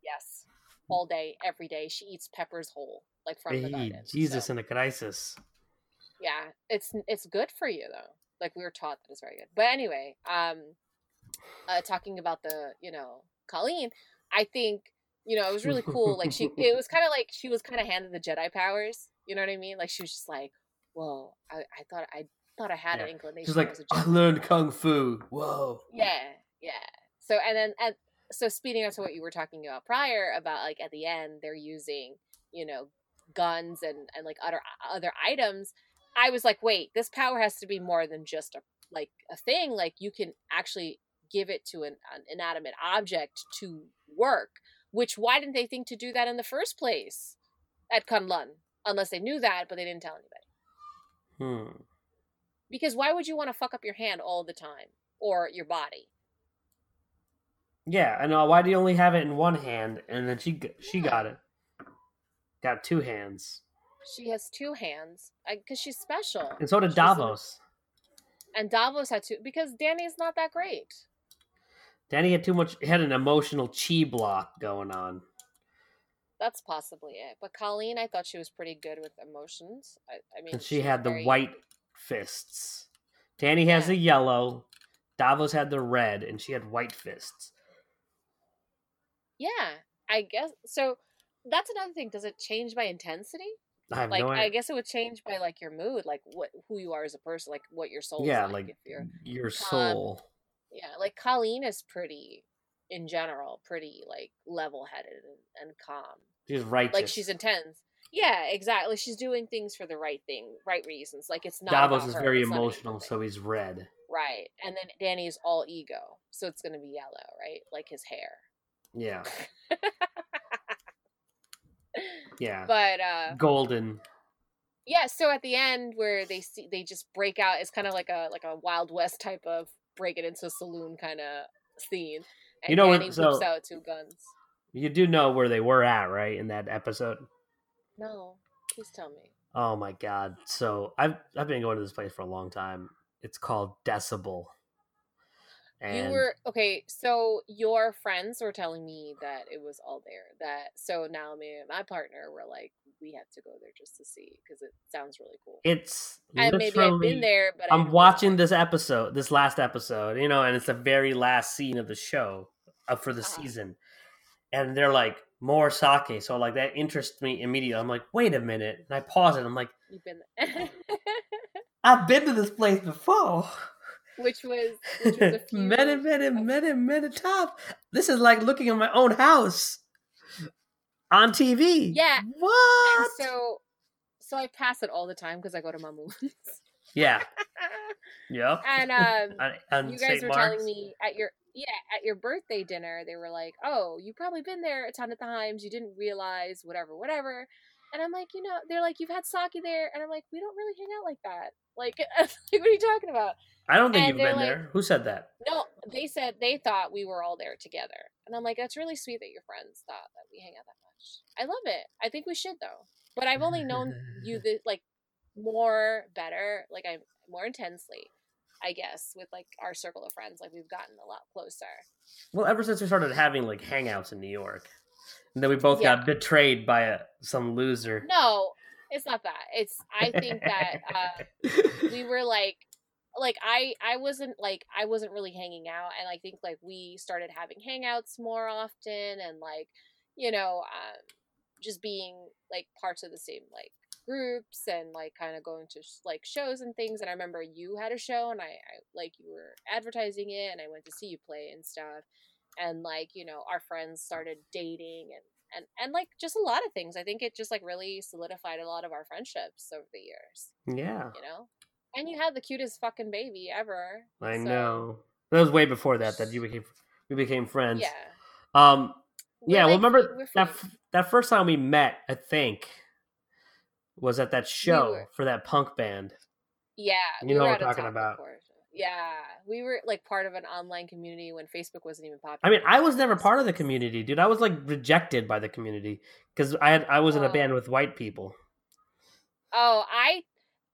Yes. All day, every day. She eats peppers whole, like from the Hey. Jesus so- in a crisis. yeah it's it's good for you though like we were taught that it's very good but anyway um uh talking about the you know colleen i think you know it was really cool like she it was kind of like she was kind of handed the jedi powers you know what i mean like she was just like whoa i, I thought i thought i had Yeah. an inclination She's like, a I learned kung fu. Whoa. yeah yeah so and then and so speeding up to what you were talking about prior about like at the end they're using you know guns and and like other other items i was like wait this power has to be more than just a like a thing like you can actually give it to an, an inanimate object to work which why didn't they think to do that in the first place at kunlun unless they knew that but they didn't tell anybody Hmm. because why would you want to fuck up your hand all the time or your body Yeah, I know. Why do you only have it in one hand? And then she she Yeah. got it. Got two hands, She has two hands because she's special. and so did She's Davos. and Davos had two because Danny's not that great. Danny had too much. Had an emotional chi block going on. That's possibly it. But Colleen, I thought she was pretty good with emotions. I, I mean, And she she's had the very- white fists. Danny has Yeah. the yellow. Davos had the red, and she had white fists. Yeah, I guess so. That's another thing. Does it change by intensity? I have Like, no I guess it would change by like your mood, like what who you are as a person, like what your soul. Yeah, is like, like your um, soul. yeah, like Colleen is pretty, in general, pretty like level headed and, and calm. She's righteous. like she's intense. Yeah, exactly. She's doing things for the right thing, right reasons. Like it's not. Davos is her, very it's not an emotional, so he's red. right. And then Danny's all ego, so it's gonna be yellow, right? Like his hair. Yeah, yeah. But uh Golden. yeah, so at the end where they see they just break out, it's kind of like a like a Wild West type of break it into a saloon kind of scene. And You know what- Danny so- whips out two guns. You do know where they were at, right? In that episode. No, please tell me. Oh my god! So I've I've been going to this place for a long time. It's called Decibel. And you were okay so your friends were telling me that it was all there that so now me and my partner were like we have to go there just to see because it sounds really cool it's and maybe i've been there but I'm watching this episode, this last episode, you know, and it's the very last scene of the show uh, for the Uh-huh. season, and they're like more sake, so like that interests me immediately. I'm like, wait a minute, and I pause it. I'm like, you've been I've been to this place before. Which was which was a few many, many, many, many top. This is like looking at my own house on TV. Yeah, and What? so so i pass it all the time because i go to mamoun's yeah. yeah. and um On, on you guys St. were Mark's. telling me at your yeah at your birthday dinner they were like oh you probably been there a ton of times you didn't realize whatever whatever And I'm like, you know, they're like, you've had sake there, and I'm like, we don't really hang out like that. Like, like what are you talking about? I don't think And you've been like- there. Who said that? No, they said they thought we were all there together, and I'm like, that's really sweet that your friends thought that we hang out that much. I love it. I think we should though. But I've only known you like more better, like I more intensely, I guess, with like our circle of friends. Like we've gotten a lot closer. Well, ever since we started having like hangouts in New York, and then we both Yeah. got betrayed by a, some loser. No, it's not that. It's I think that uh, we were like like I I wasn't like I wasn't really hanging out and I think like we started having hangouts more often and like you know um just being like parts of the same like groups and like kind of going to like shows and things and I remember you had a show and I, I like you were advertising it and I went to see you play and stuff and like you know our friends started dating and and and like just a lot of things. I think it just like really solidified a lot of our friendships over the years yeah, you know and you had the cutest fucking baby ever I so, know. That was way before that that you became we became friends. yeah Um. We're, Yeah. Well, remember that that first time we met? I think was at that show were- for that punk band. yeah You we know what at I'm talking about. course. yeah we were like part of an online community when facebook wasn't even popular I mean, I was never part of the community, dude. I was like rejected by the community because I had I was in a band Oh. with white people. Oh, I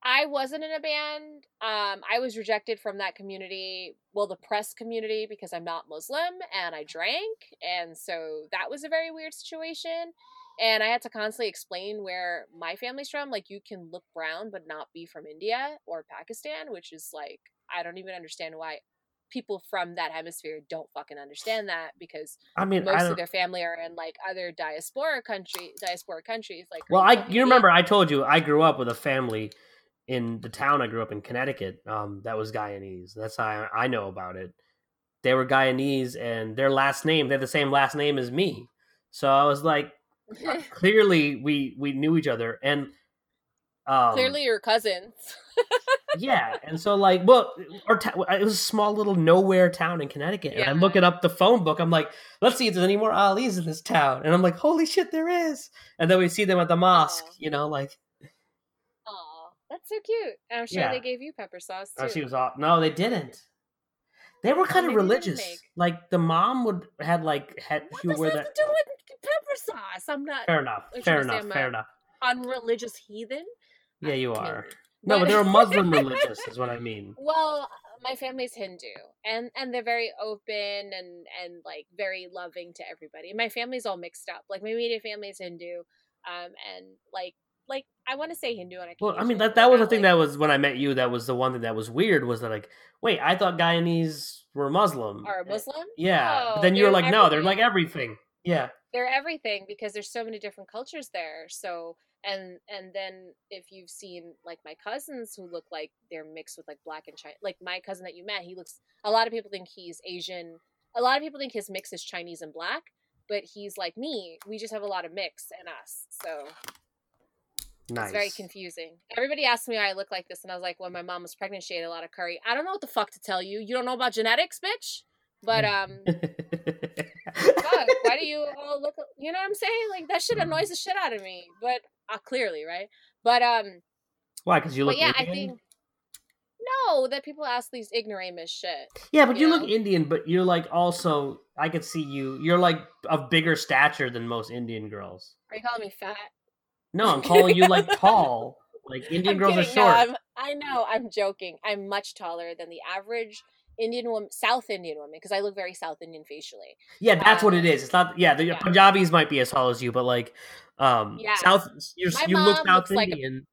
I wasn't in a band. Um, I was rejected from that community, well, the press community, because I'm not Muslim and I drank, and so that was a very weird situation. And I had to constantly explain where my family's from. Like, you can look brown but not be from India or Pakistan, which is like I don't even understand why people from that hemisphere don't fucking understand that because I mean, most don't, of their family are in like other diaspora country diaspora countries. Like, Well, I you remember I told you I grew up with a family in the town I grew up in Connecticut. Um, that was Guyanese. That's how I, I know about it. They were Guyanese, and their last name they had the same last name as me. So I was like, clearly we we knew each other, and um, Clearly, your cousins. yeah. And so like, well, our ta- it was a small little nowhere town in Connecticut, and I Yeah. look it up the phone book. I'm like, let's see if there's any more Ali's in this town, and I'm like, holy shit, there is. And then we see them at the mosque, Aw. you know, like. That's so cute. And I'm sure Yeah. they gave you pepper sauce too. Oh, she was off. No, they didn't. They were kind of they didn't religious. Like the mom would had like had What she does wear that that. have to do with pepper sauce? I'm not Fair enough. Fair trying to say enough. Fair enough. unreligious heathen. Yeah, you are. No, but they're Muslim religious, is what I mean. Well, my family's Hindu, and and they're very open and and like very loving to everybody. My family's all mixed up. Like my immediate family's Hindu, um, and like I want to say Hindu on occasion. Well, I mean that that was the thing like- that was when I met you. That was the one thing that was weird. Was that like, wait, I thought Guyanese were Muslim. are eh, Muslim. Yeah, but then oh, you were like, no, they're like everything. Yeah, they're everything because there's so many different cultures there so and and then if you've seen like my cousins who look like they're mixed with like black and Chinese like my cousin that you met he looks a lot of people think he's asian a lot of people think his mix is chinese and black but he's like me we just have a lot of mix in us so nice. it's very confusing everybody asks me why i look like this and i was like when my mom was pregnant she ate a lot of curry i don't know what the fuck to tell you you don't know about genetics bitch but um fuck, why do you all look you know what i'm saying like that shit annoys the shit out of me but uh, clearly right but um Why? Because you look yeah i think no that people ask these ignoramus shit Yeah, but you, you look? Indian, but you're like also I could see you. You're like of bigger stature than most Indian girls. are you calling me fat No, I'm calling you like tall. Like Indian I'm girls are short. no, i know i'm joking i'm much taller than the average indian woman south indian woman because i look very south indian facially yeah, that's what it uh. It's not. Yeah, the yeah. Punjabis might be as tall as you, but like, um, Yeah. South. You look South looks like a- Indian,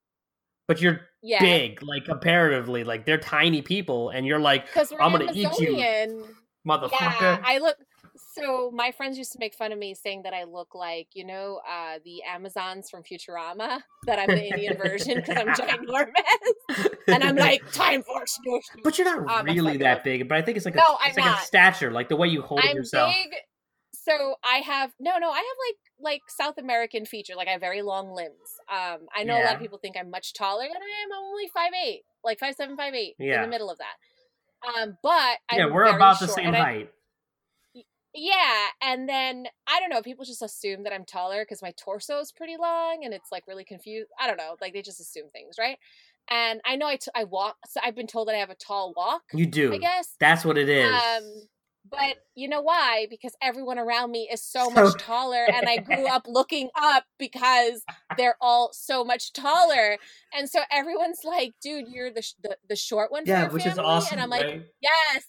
but you're yeah big, like comparatively. Like they're tiny people, and you're like I'm gonna eat you, motherfucker. Yeah, I look. So my friends used to make fun of me, saying that I look like you know uh, the Amazons from Futurama. That I'm the Indian version because I'm ginormous, and I'm like time force. Smoosh, smoosh." But you're not Um, really that big. But I think it's like a, No, it's I'm like a not. stature, like the way you hold I'm yourself. big. So I have no, no. I have like like South American feature. Like I have very long limbs. Um, I know a lot of people think I'm much taller than I am. I'm only five eight, like five seven, five eight, in Yeah. In the middle of that. Um, but I'm yeah, we're very about the same and I- height. Yeah, and then I don't know. People just assume that I'm taller because my torso is pretty long, and it's like really confused. I don't know. Like they just assume things, right? And I know I, t- I walk. So I've been told that I have a tall walk. You do. I guess. That's what it is. Um, but you know why? Because everyone around me is so, So- much taller, and I grew up looking up because they're all so much taller, and so everyone's like, "Dude, you're the sh- the, the short one." for yeah, which is awesome. And I'm like, right? yes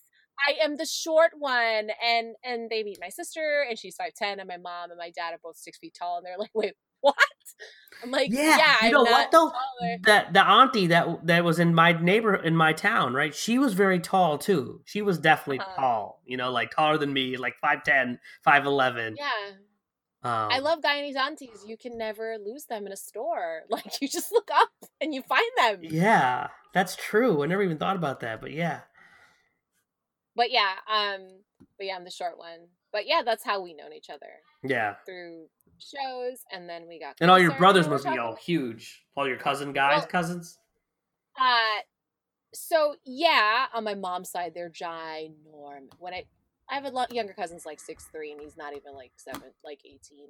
i am the short one and and they meet my sister and she's 5'10 and my mom and my dad are both six feet tall and they're like wait what i'm like yeah, yeah, you I'm know what though? taller." That the auntie that that was in my neighbor in my town, right? She was very tall too. She was definitely Uh-huh. tall. You know, like taller than me, like 5'10", 5'11". yeah Um, i love guyanese aunties you can never lose them in a store like you just look up and you find them Yeah, that's true. I never even thought about that, but yeah. But yeah um but yeah i'm the short one but yeah that's how we known each other Yeah. through shows and then we got And all your brothers must be all huge. All your cousin guys, Well- cousins? Uh so yeah, on my mom's side, they're ginorm. When I I have a lot younger cousins like six three, and he's not even like seven, like eighteen.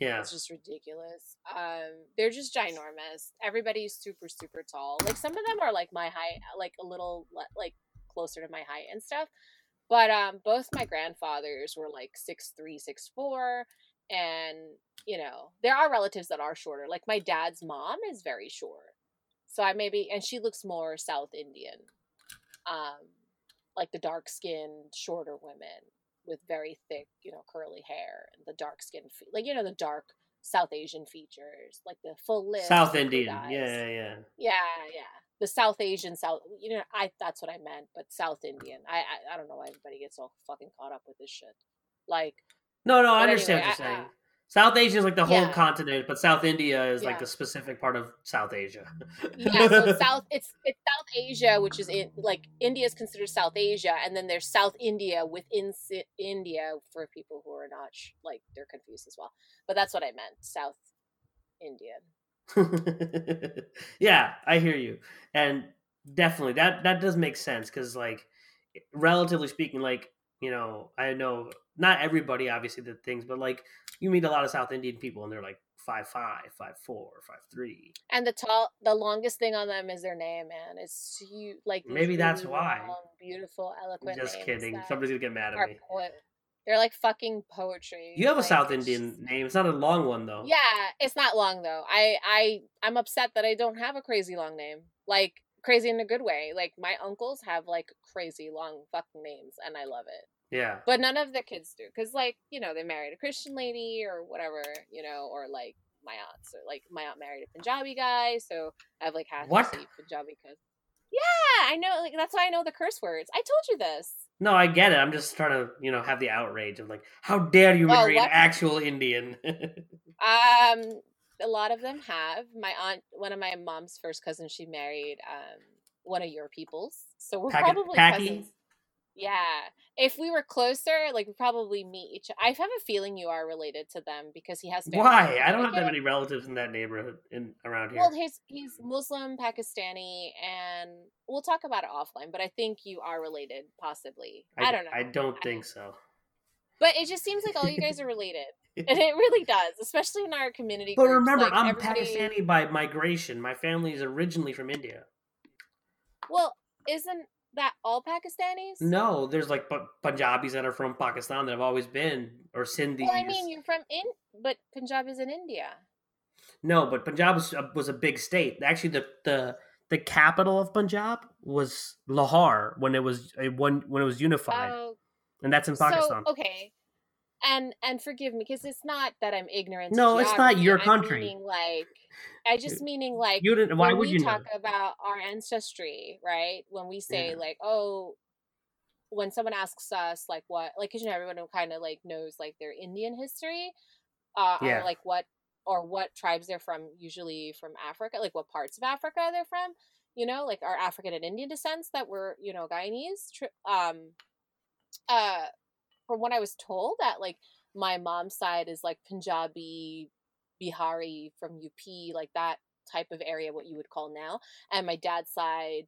Yeah. It's just ridiculous. Um, they're just ginormous. Everybody's super super tall. Like some of them are like my height, like a little like closer to my height and stuff. But um, both my grandfathers were like six three, six four, and you know there are relatives that are shorter. Like my dad's mom is very short, so I maybe and she looks more South Indian, um, like the dark skinned shorter women with very thick, you know, curly hair and the dark skin, fe- like you know the dark South Asian features, like the full lips, South Indian. Yeah, yeah, yeah. Yeah, yeah. The South Asian South, you know, I that's what I meant, but South Indian. I I, I don't know why everybody gets all fucking caught up with this shit. Like, No, no, I understand anyway, what you're I- saying. South Asia is like the whole Yeah. continent, but South India is like Yeah. the specific part of South Asia. yeah, so South, it's it's South Asia, which is in like India is considered South Asia, and then there's South India within Si- India for people who are not sh- like they're confused as well. But that's what I meant, South Indian. yeah, I hear you, and definitely that that does make sense because, like, relatively speaking, like you know, I know not everybody obviously did things, but like you meet a lot of South Indian people, and they're like five five, five four, five three. And the tall, the longest thing on them is their name, man. It's you like Maybe that's why. beautiful, eloquent. Just kidding. Somebody's gonna get mad at me. poet. They're like fucking poetry. You have a South Indian name. It's not a long one though. Yeah, it's not long though. I I I'm upset that I don't have a crazy long name. Like crazy in a good way. Like my uncles have like crazy long fucking names, and I love it. Yeah. But none of the kids do, because like you know they married a Christian lady or whatever, you know, or like my aunts or like my aunt married a Punjabi guy, so I have like half What? Punjabi cousins. Yeah, I know. Like that's why I know the curse words. I told you this. No, I get it. I'm just trying to, you know, have the outrage of like, how dare you Oh, marry an actual Indian? Um, a lot of them have. My aunt, one of my mom's first cousins, she married um one of your peoples, so we're probably Packy? cousins. Yeah, if we were closer, like we probably meet each. I have a feeling you are related to them because he has. Why? I don't have that many relatives in that neighborhood in around here. Well, he's he's Muslim, Pakistani, and we'll talk about it offline. But I think you are related, possibly. I, don't know. I don't think so. But it just seems like all you guys are related, and it really does, especially in our community. But groups, remember, like, I'm everybody- Pakistani by migration. My family is originally from India. Well, isn't that all Pakistanis? No, there's like Pu- Punjabis that are from Pakistan that have always been, or Sindhis. Well, I mean, you're from in, but Punjab is in India. No, but Punjab was, uh, was a big state. Actually, the the the capital of Punjab was Lahore when it was uh, when when it was unified, Oh, and that's in Pakistan. so okay. And and forgive me because it's not that I'm ignorant. No, it's not your I'm country. meaning, like, I just meaning like you didn't. Why when would we you know? talk about our ancestry, right? When we say Yeah. like, oh, when someone asks us like what, like, cause you know everyone kind of like knows like their Indian history, uh, Yeah. or like what or what tribes they're from, usually from Africa, like what parts of Africa they're from, you know, like our African and Indian descents that were you know Guyanese. Um, uh, from what I was told, that like my mom's side is like Punjabi, Bihari from UP, like that type of area, what you would call now. And my dad's side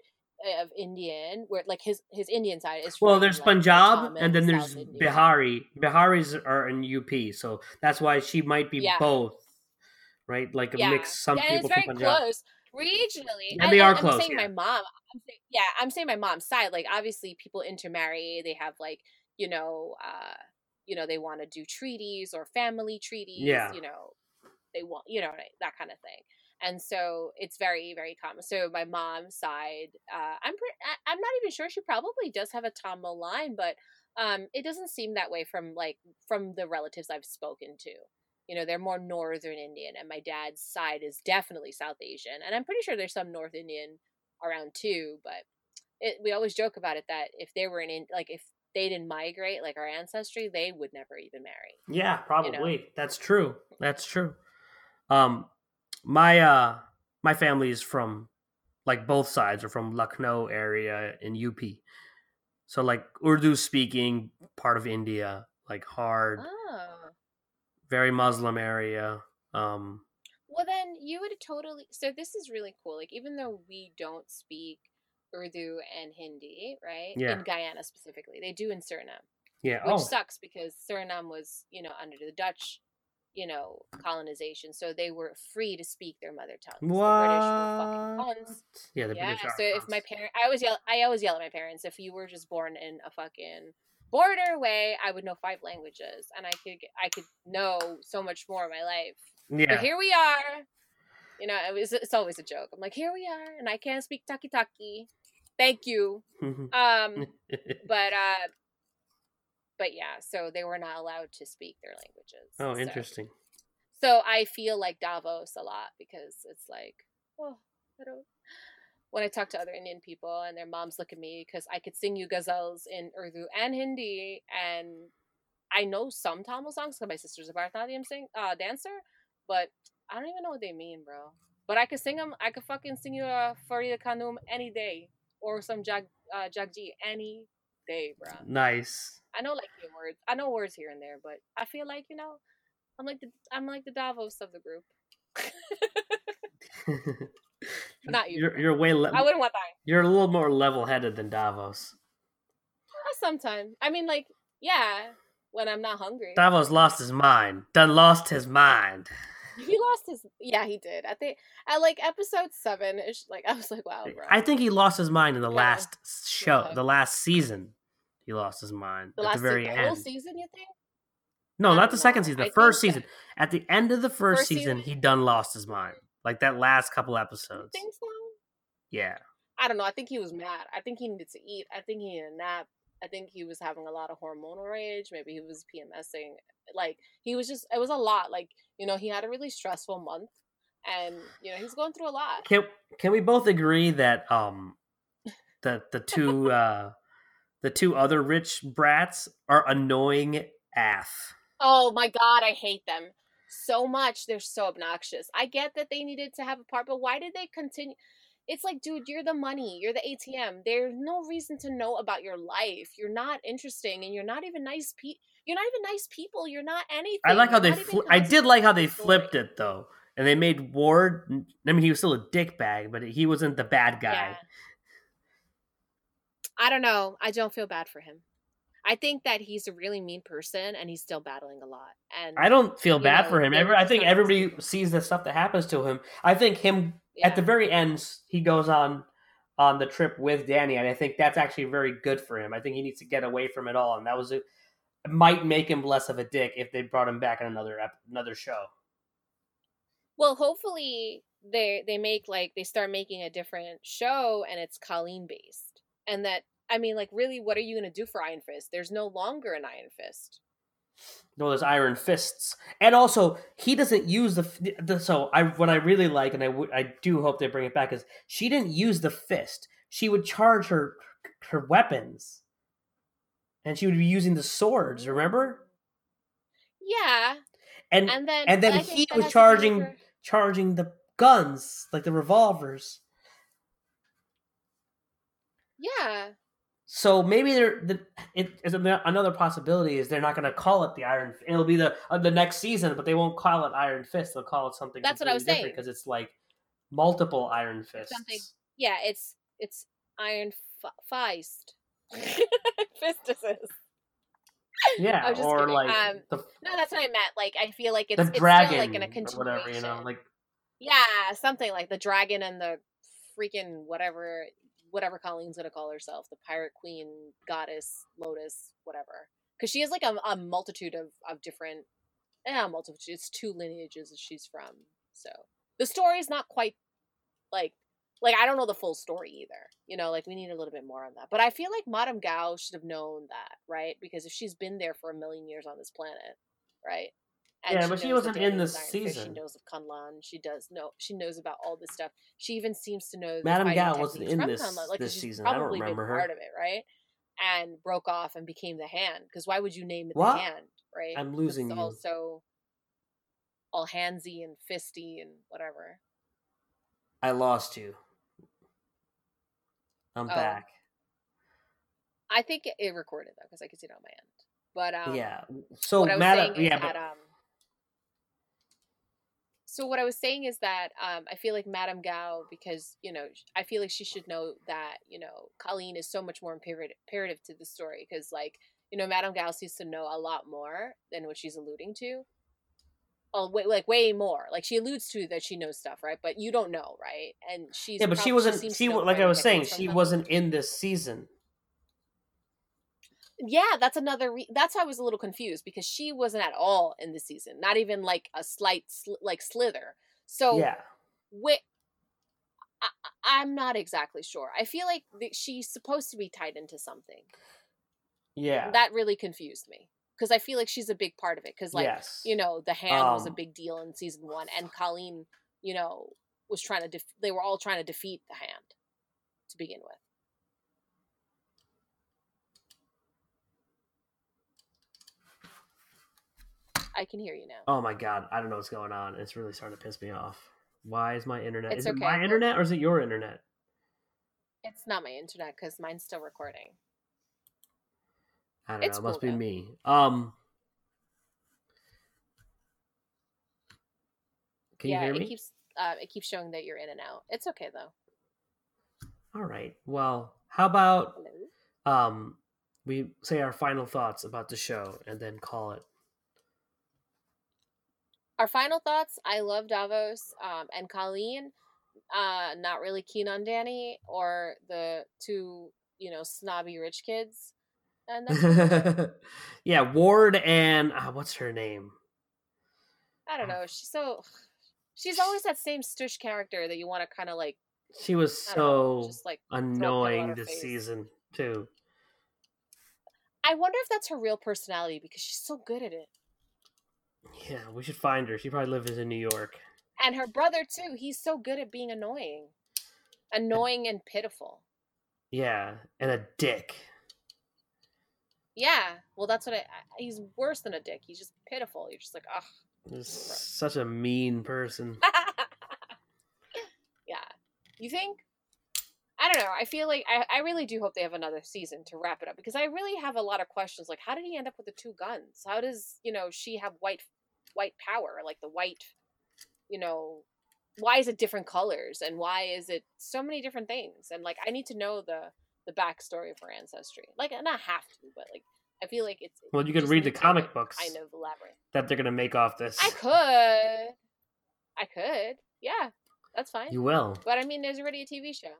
of Indian, where like his his Indian side is. Well, from, there's like, Punjab and then South there's India. Bihari. Biharis are in UP, so that's why she might be Yeah. both, right? Like a Yeah, mix. Some yeah, people it's from very Punjab. close regionally. And they are I'm close, saying yeah. my mom. I'm saying, yeah, I'm saying my mom's side. Like obviously, people intermarry. They have like you know, uh, you know, they want to do treaties or family treaties. Yeah. You know, they want you know that kind of thing. And so it's very very common. So my mom's side, uh, I'm pre- I- I'm not even sure. She probably does have a Tamil line, but um, it doesn't seem that way from like from the relatives I've spoken to you know they're more northern indian and my dad's side is definitely south asian and i'm pretty sure there's some north indian around too but it, we always joke about it that if they were in In- like if they didn't migrate like our ancestry they would never even marry Yeah, probably. That's true. That's true. Um my uh my family is from like both sides are from Lucknow area in UP. So like Urdu speaking part of India, like hard, oh very Muslim area. Um well then you would totally so this is really cool like even though we don't speak urdu and hindi right Yeah. in guyana specifically they do in suriname yeah, which oh. sucks because Suriname was, you know, under the Dutch, you know, colonization, so they were free to speak their mother tongue. The British were fucking What? cunts. Yeah, the Yeah. British are So if my cunts. parent, I always yell, I always yell at my parents. If you were just born in a fucking border way, I would know five languages, and I could, I could know so much more in my life. yeah. But here we are. You know, it was, it's always a joke. I'm like, here we are, and I can't speak taki taki. Thank you. Um, but uh but yeah so they were not allowed to speak their languages oh, so- interesting. so i feel like davos a lot because it's like oh i don't when i talk to other indian people and their moms look at me because i could sing you ghazals in urdu and hindi and i know some tamil songs because my sister's a bharatanatyam sing uh dancer but i don't even know what they mean bro but i could sing them i could fucking sing you a farida khanum any day or some jag uh, jagji any day bro Nice. I know like words. I know words here and there, but I feel like you know, I'm like the I'm like the Davos of the group. Not you. You're you're way le- I wouldn't want that. you're a little more level headed than Davos. Uh, sometimes. I mean, like, yeah, when I'm not hungry. Davos lost his mind. Done lost his mind. He lost his. Yeah, he did. I think at like episode seven, it's like I was like, wow, bro. I think he lost his mind in the Yeah. last show, Yeah. the last season. He lost his mind the at last the very se- the end. whole season, you think? no, not the second season. The I first season. At the end of the first, First season, season? he done lost his mind. Like that last couple episodes. so? Yeah. I don't know. I think he was mad. I think he needed to eat. I think he needed a nap. I think he was having a lot of hormonal rage. Maybe he was PMSing. Like he was just. It was a lot. Like you know, he had a really stressful month, and you know, he's going through a lot. Can can we both agree that um the the two uh the two other rich brats are annoying af. Oh my god, I hate them so much. They're so obnoxious. I get that they needed to have a part, but why did they continue? It's like, dude, you're the money. You're the ATM. There's no reason to know about your life. You're not interesting, and you're not even nice. Pe- you're not even nice people. You're not anything. I like how You're they fli I did like how they flipped it though. And they made Ward I mean he was still a dickbag, but he wasn't the bad guy. Yeah. I don't know. I don't feel bad for him. I think that he's a really mean person, and he's still battling a lot. And I don't feel bad know, for him. Every, I think everybody sees the stuff that happens to him. I think him yeah. at the very end he goes on on the trip with Danny, and I think that's actually very good for him. I think he needs to get away from it all, and that was a, it might make him less of a dick if they brought him back in another another show. Well, hopefully they they make like they start making a different show and it's Colleen based. And that I mean like really what are you going to do for Iron Fist? There's no longer an Iron Fist. No, there's Iron Fists, and also he doesn't use the, the. So I what I really like, and I would I do hope they bring it back is she didn't use the fist. She would charge her her weapons, and she would be using the swords. Remember? Yeah. And And then and then he was has to do with charging her- charging the guns like the revolvers. Yeah. So maybe they're the it is another possibility is they're not going to call it the Iron. It'll be the uh, the next season, but they won't call it Iron Fist. They'll call it something. That's what I was saying. because it's like multiple Iron Fists. Something- Yeah, it's it's Iron F- Feist. Fistuses. Yeah, I was just or kidding. like Um, the, No, that's what I meant. Like, I feel like it's, the it's dragon like in a continuation. whatever, you know, like yeah, something like the dragon and the freaking whatever, whatever Colleen's gonna call herself, the pirate queen, goddess, lotus, whatever. Because she has like a, a multitude of of different, yeah, multitude. It's two lineages that she's from. So the story is not quite like like I don't know the full story either. You know, like we need a little bit more on that. But I feel like Madame Gao should have known that, right? Because if she's been there for a million years on this planet, right? Yeah, but she wasn't in this season. She knows of Kunlun. She does know. She knows about all this stuff. She even seems to know. Madame Gao wasn't in this- like, this season. I don't remember her. Part of it, right? And broke off and became the hand. Because why would you name it What? the hand, right? I'm losing it's you. Also, all handsy and fisty and whatever. I lost you. I'm Oh. back. I think it- recorded though because I could see it on my end. But um, yeah. So what I was Madame, yeah, but um. So what I was saying is that um, I feel like Madame Gao because you know I feel like she should know that you know Colleen is so much more imperative, to the story because like you know Madame Gao seems to know a lot more than what she's alluding to. Oh, way, like way more. Like she alludes to that she knows stuff, right? But you don't know, right? And she's yeah, but she wasn't. She, wa- like I was saying, she wasn't in this season. Yeah that's another re- that's why i was a little confused because she wasn't at all in the season not even like a slight sl- like slither so yeah. whi- I, i'm not exactly sure i feel like that she's supposed to be tied into something Yeah. that really confused me because i feel like she's a big part of it because like yes. you know the hand was a Um, big deal in season one and colleen you know was trying to def- they were all trying to defeat the hand to begin with i can hear you now Oh my god, I don't know what's going on. It's really starting to piss me off. Why is my internet? It's is it okay. my internet or is it your internet? It's not my internet because mine's still recording. I don't It's know. It must cool, be though. me. Um. Can yeah, you hear me? it keeps uh, it keeps showing that you're in and out. It's okay though. All right. Well, how about um we say our final thoughts about the show and then call it. Our final thoughts. I love Davos um, and Colleen. Uh, not really keen on Danny or the two, you know, snobby rich kids. And that's yeah, Ward and uh, what's her name? I don't know. She's so she's always that same stush character that you want to kind of like She was don't know, so just like throw a pillow on annoying this face. season too. I wonder if that's her real personality because she's so good at it. Yeah, we should find her. She probably lives in New York. And her brother too. He's so good at being annoying, annoying and pitiful. Yeah, and a dick. Yeah, well, that's what I. He's worse than a dick. He's just pitiful. You're just like, ugh. He's such a mean person. yeah. You think? I don't know. I feel like I, I really do hope they have another season to wrap it up because I really have a lot of questions. Like, how did he end up with the two guns? How does you know she have white white power? Like the white, you know, why is it different colors and why is it so many different things? And like, I need to know the the backstory of her ancestry. Like, and I'm not have to, but like, I feel like it's. Well, you could read the comic like, books Kind of elaborate. that they're gonna make off this. I could. I could. Yeah, that's fine. You will. But I mean, there's already a TV show.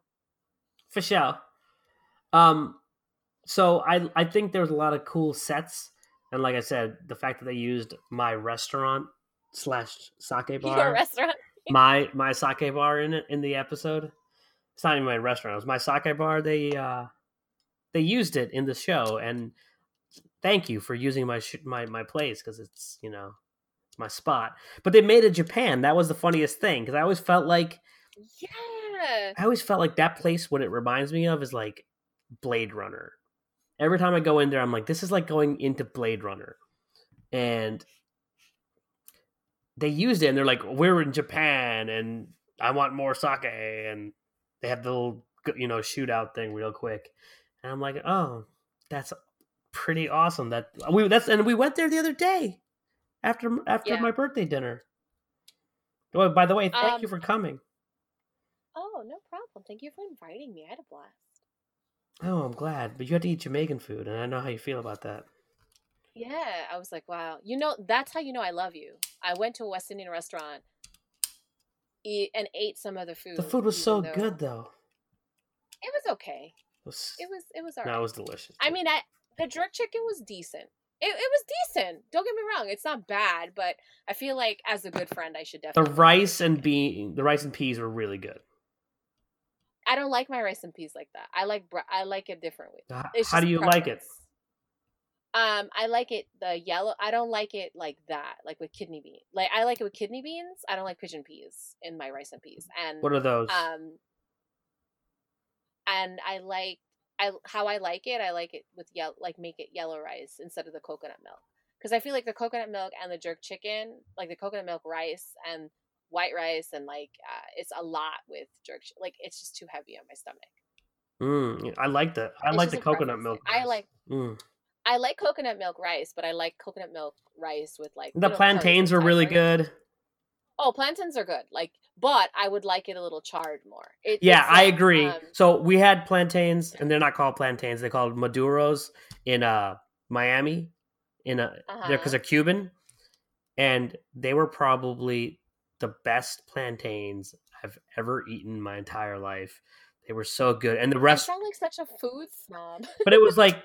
For sure. Um so I I think there's a lot of cool sets. And like I said, the fact that they used my restaurant slash sake Your bar. restaurant. my my sake bar in it in the episode. It's not even my restaurant. It was my sake bar. They uh they used it in the show and thank you for using my sh- my my place cuz it's, you know, it's my spot. But they made it Japan. That was the funniest thing cuz I always felt like Yeah. I always felt like that place. What it reminds me of is like Blade Runner. Every time I go in there, I'm like, this is like going into Blade Runner, and they used it, and they're like, we're in Japan, and I want more sake, and they have the little you know shootout thing real quick, and I'm like, oh, that's pretty awesome. That we that's and we went there the other day after after Yeah. my birthday dinner. Oh, by the way, thank Um, you for coming. Oh, no problem. Thank you for inviting me. I had a blast. Oh, I'm glad. But you had to eat Jamaican food, and I know how you feel about that. Yeah, I was like, wow. You know, that's how you know I love you. I went to a West Indian restaurant, eat and ate some other food. The food was so though- good, though. It was okay. It was, It was it was alright. no, it was delicious. I mean, I the jerk chicken was decent. It, it was decent. Don't get me wrong. It's not bad, but I feel like as a good friend, I should definitely. the rice and bean, the rice and peas were really good. I don't like my rice and peas like that. I like br- I like it differently. It's How do you like it? Um, I like it the yellow. I don't like it like that, like with kidney beans. Like I like it with kidney beans. I don't like pigeon peas in my rice and peas. And What are those? um, and I like I how I like it. I like it with yellow, like make it yellow rice instead of the coconut milk. Because I feel like the coconut milk and the jerk chicken, like the coconut milk rice and white rice, and like uh, it's a lot with jerk. Like it's just too heavy on my stomach. Mm, I like the I It's like the coconut preference milk. thing. I like Mm. I like coconut milk rice, but I like coconut milk rice with like the plantains were really good. Oh, plantains are good. Like, but I would like it a little charred more. It, Yeah, it's I agree. um, so we had plantains, and they're not called plantains; they're called maduros in uh Miami, in a they're because Uh-huh. they're Cuban, and they were probably the best plantains I've ever eaten in my entire life. They were so good, and the I rest, sound like such a food snob. but it was like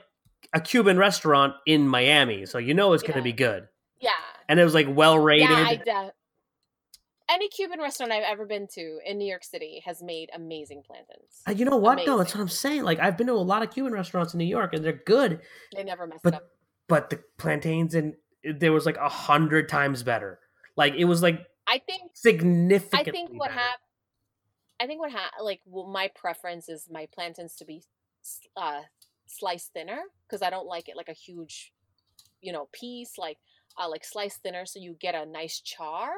a Cuban restaurant in Miami, so you know it's going to Yeah. be good. yeah, And it was like well rated. yeah. I de- any Cuban restaurant I've ever been to in New York City has made amazing plantains. Uh, you know what? No, that's what I'm saying. Like I've been to a lot of Cuban restaurants in New York, and they're good. They never mess But up. but the plantains and there was like a hundred times better. Like it was like I think significantly. I think what better. happened. I think what happened, like well, my preference is my plantains to be uh, sliced thinner because I don't like it like a huge, you know, piece like uh, like sliced thinner so you get a nice char.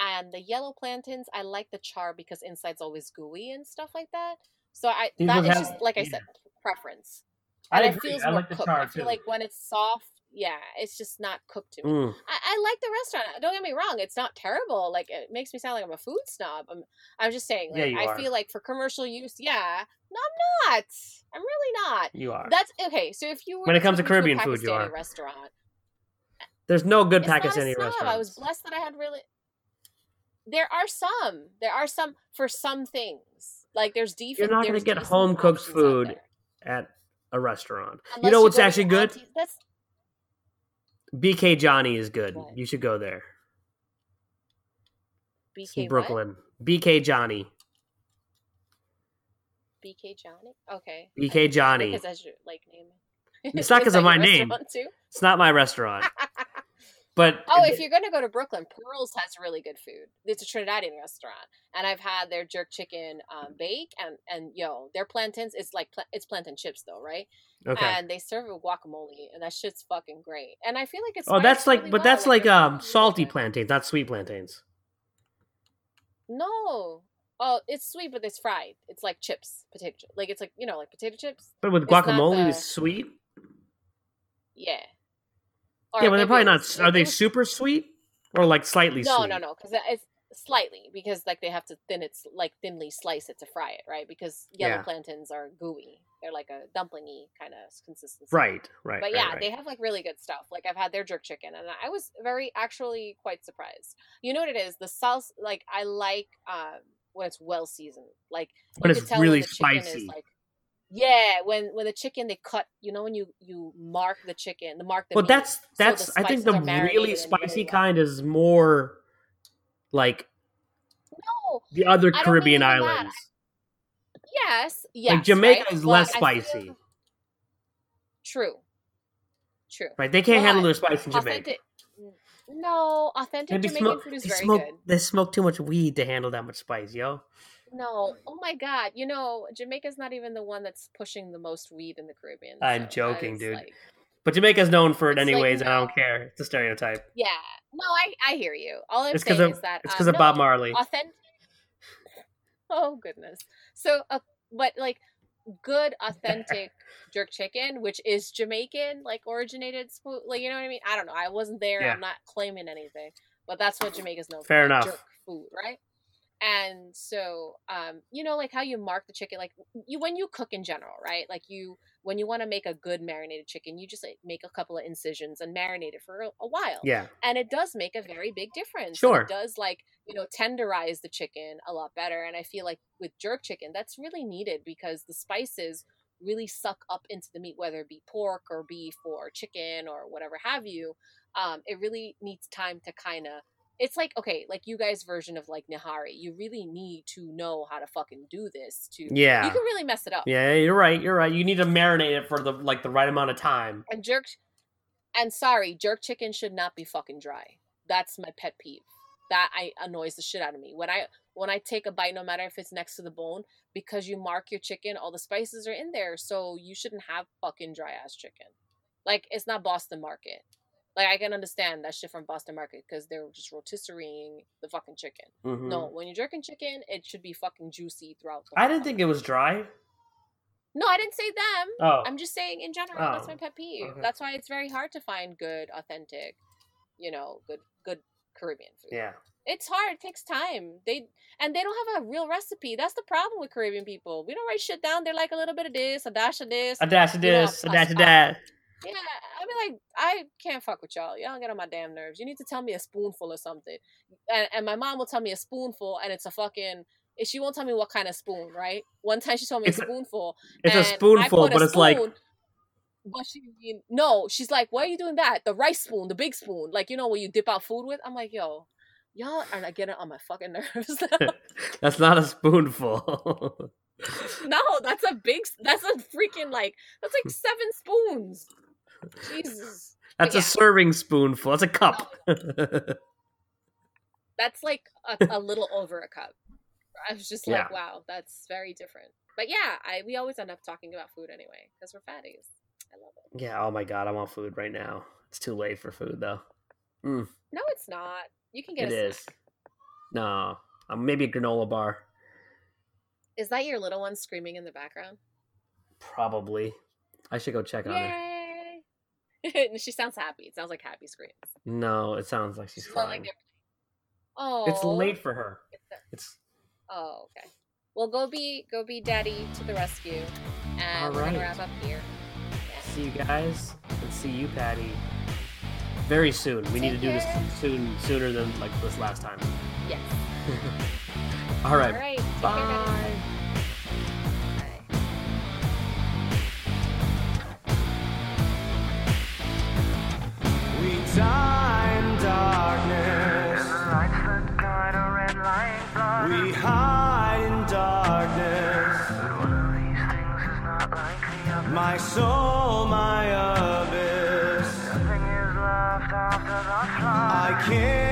And the yellow plantains, I like the char because inside's always gooey and stuff like that. So I These that have- just like I said, preference. I And it feels I more like the cooked. char I feel too. like when it's soft, yeah, it's just not cooked to me. Mm. I, I like the restaurant. Don't get me wrong; it's not terrible. Like it makes me sound like I'm a food snob. I'm, I'm just saying. Yeah, Like, you I are. feel like for commercial use, yeah. No, I'm not. I'm really not. You are. That's okay. So if you were When it comes to Caribbean food, you Pakistani are. Restaurant. There's no good It's Pakistani restaurant. I was blessed that I had really. There are some. There are some for some things. Like there's deep. You're not gonna get home cooked food at a restaurant. you know what's actually good? auntie- That's BK Johnny is good. What? You should go there. BK in Brooklyn. BK Johnny. BK Johnny. Okay. BK Johnny. Because that's your like name. It's not because of my name. Too? It's not my restaurant, but Oh, if you're gonna go to Brooklyn, Pearls has really good food. It's a Trinidadian restaurant, and I've had their jerk chicken um, bake and and yo, their plantains. It's like pla- it's plantain chips though, right? okay. And they serve it with guacamole, and that shit's fucking great. And I feel like it's Oh, that's like, really but well, that's like their um food is really salty plantains, not sweet plantains. No, oh, it's sweet, but it's fried. It's like chips, potato. Like it's like you know, like potato chips. But with It's guacamole, the- it's sweet. Yeah. Yeah, but they're probably not. Are they super sweet or like slightly No, sweet? no, no, no. because it's slightly because like they have to thin it, like thinly slice it to fry it, right? Because yellow Yeah. plantains are gooey; they're like a dumplingy kind of consistency. Right, right. But yeah, right. they have like really good stuff. Like I've had their jerk chicken, and I was very actually quite surprised. You know what it is? The sauce, like I like um when it's well seasoned. Like When it's really when the chicken spicy. Is like, yeah, when when the chicken they cut, you know, when you you mark the chicken, the mark the Well, meat, that's so that's. I think the really spicy kind is more like No, the other I Caribbean islands. yes, yes. like Jamaica right? is But less I feel- spicy, True, true. right? They can't handle But their spice in Jamaica. Authentic. No, authentic Jamaican smoke, food is very smoke. good. They smoke too much weed to handle that much spice, yo. No, oh my god, you know Jamaica's not even the one that's pushing the most weed in the Caribbean. I'm so joking, dude. like- But Jamaica's known for it It's like, anyways, and I don't care. It's a stereotype. yeah, no, I I hear you. All I'm It's saying of is that it's um, because of no, Bob Marley. authentic. Oh goodness. So, uh, but like good authentic jerk chicken, which is Jamaican, like originated, like you know what I mean. I don't know. I wasn't there. Yeah. I'm not claiming anything, but that's what Jamaica's known Fair for. Fair enough. Jerk food, right? And so, um, you know, like how you mark the chicken, like you when you cook in general, right? Like you when you want to make a good marinated chicken, you just like, make a couple of incisions and marinate it for a, a while. Yeah. And it does make a very big difference. Sure. It does like, you know, tenderize the chicken a lot better. And I feel like with jerk chicken, that's really needed because the spices really suck up into the meat, whether it be pork or beef or chicken or whatever have you. Um, it really needs time to kind of it's like okay, like you guys' version of like Nihari. You really need to know how to fucking do this to Yeah. You can really mess it up. Yeah, you're right. You're right. You need to marinate it for the like the right amount of time. And jerk and sorry, jerk chicken should not be fucking dry. That's my pet peeve. That I annoys the shit out of me. When I when I take a bite, no matter if it's next to the bone, because you mark your chicken, all the spices are in there, so you shouldn't have fucking dry ass chicken. Like it's not Boston Market. Like I can understand that shit from Boston Market because they're just rotisserieing the fucking chicken. Mhm. No, when you're jerking chicken, it should be fucking juicy throughout. The I didn't think it was dry. No, I didn't say them. Oh. I'm just saying in general. That's Oh, my pet peeve. okay. That's why it's very hard to find good, authentic, you know, good, good Caribbean food. yeah. It's hard. It takes time. They and they don't have a real recipe. That's the problem with Caribbean people. We don't write shit down. They're like a little bit of this, a dash of this. A dash of You know, this, a dash of that. Yeah, I mean, like, I can't fuck with y'all. Y'all get on my damn nerves. You need to tell me a spoonful or something. And, and my mom will tell me a spoonful, and it's a fucking. She won't tell me what kind of spoon, right? One time she told me It's a a- spoonful. It's a spoonful, put a but it's like But she, no, she's like, why are you doing that? The rice spoon, the big spoon, like you know what you dip out food with. I'm like, yo, y'all are not getting on my fucking nerves. that's not a spoonful. no, that's a big. That's a freaking like. That's like seven spoons. Jesus, That's yeah. a serving spoonful. That's a cup. that's like a, a little over a cup. I was just like, Yeah. wow, that's very different. But yeah, I we always end up talking about food anyway because we're fatties. I love it. yeah. Oh my god, I want food right now. It's too late for food though. Mm, No, it's not. You can get it a is. No, um, maybe a granola bar. Is that your little one screaming in the background? Probably. I should go check on her. She sounds happy. It sounds like happy screams. No, it sounds like she's crying. like oh, It's late for her. It's- It's Oh, okay. Well, go be go be daddy to the rescue, and we're gonna wrap up here. see you guys and see you, Patty. Very soon. We need to Take do this soon, sooner than like this last time. Yes. All right. All right. Take care, We die in darkness. Lights that guide a red line blood. We hide in darkness. But One of these things is not like the other. My soul, my abyss. Nothing is left after the flood. I kill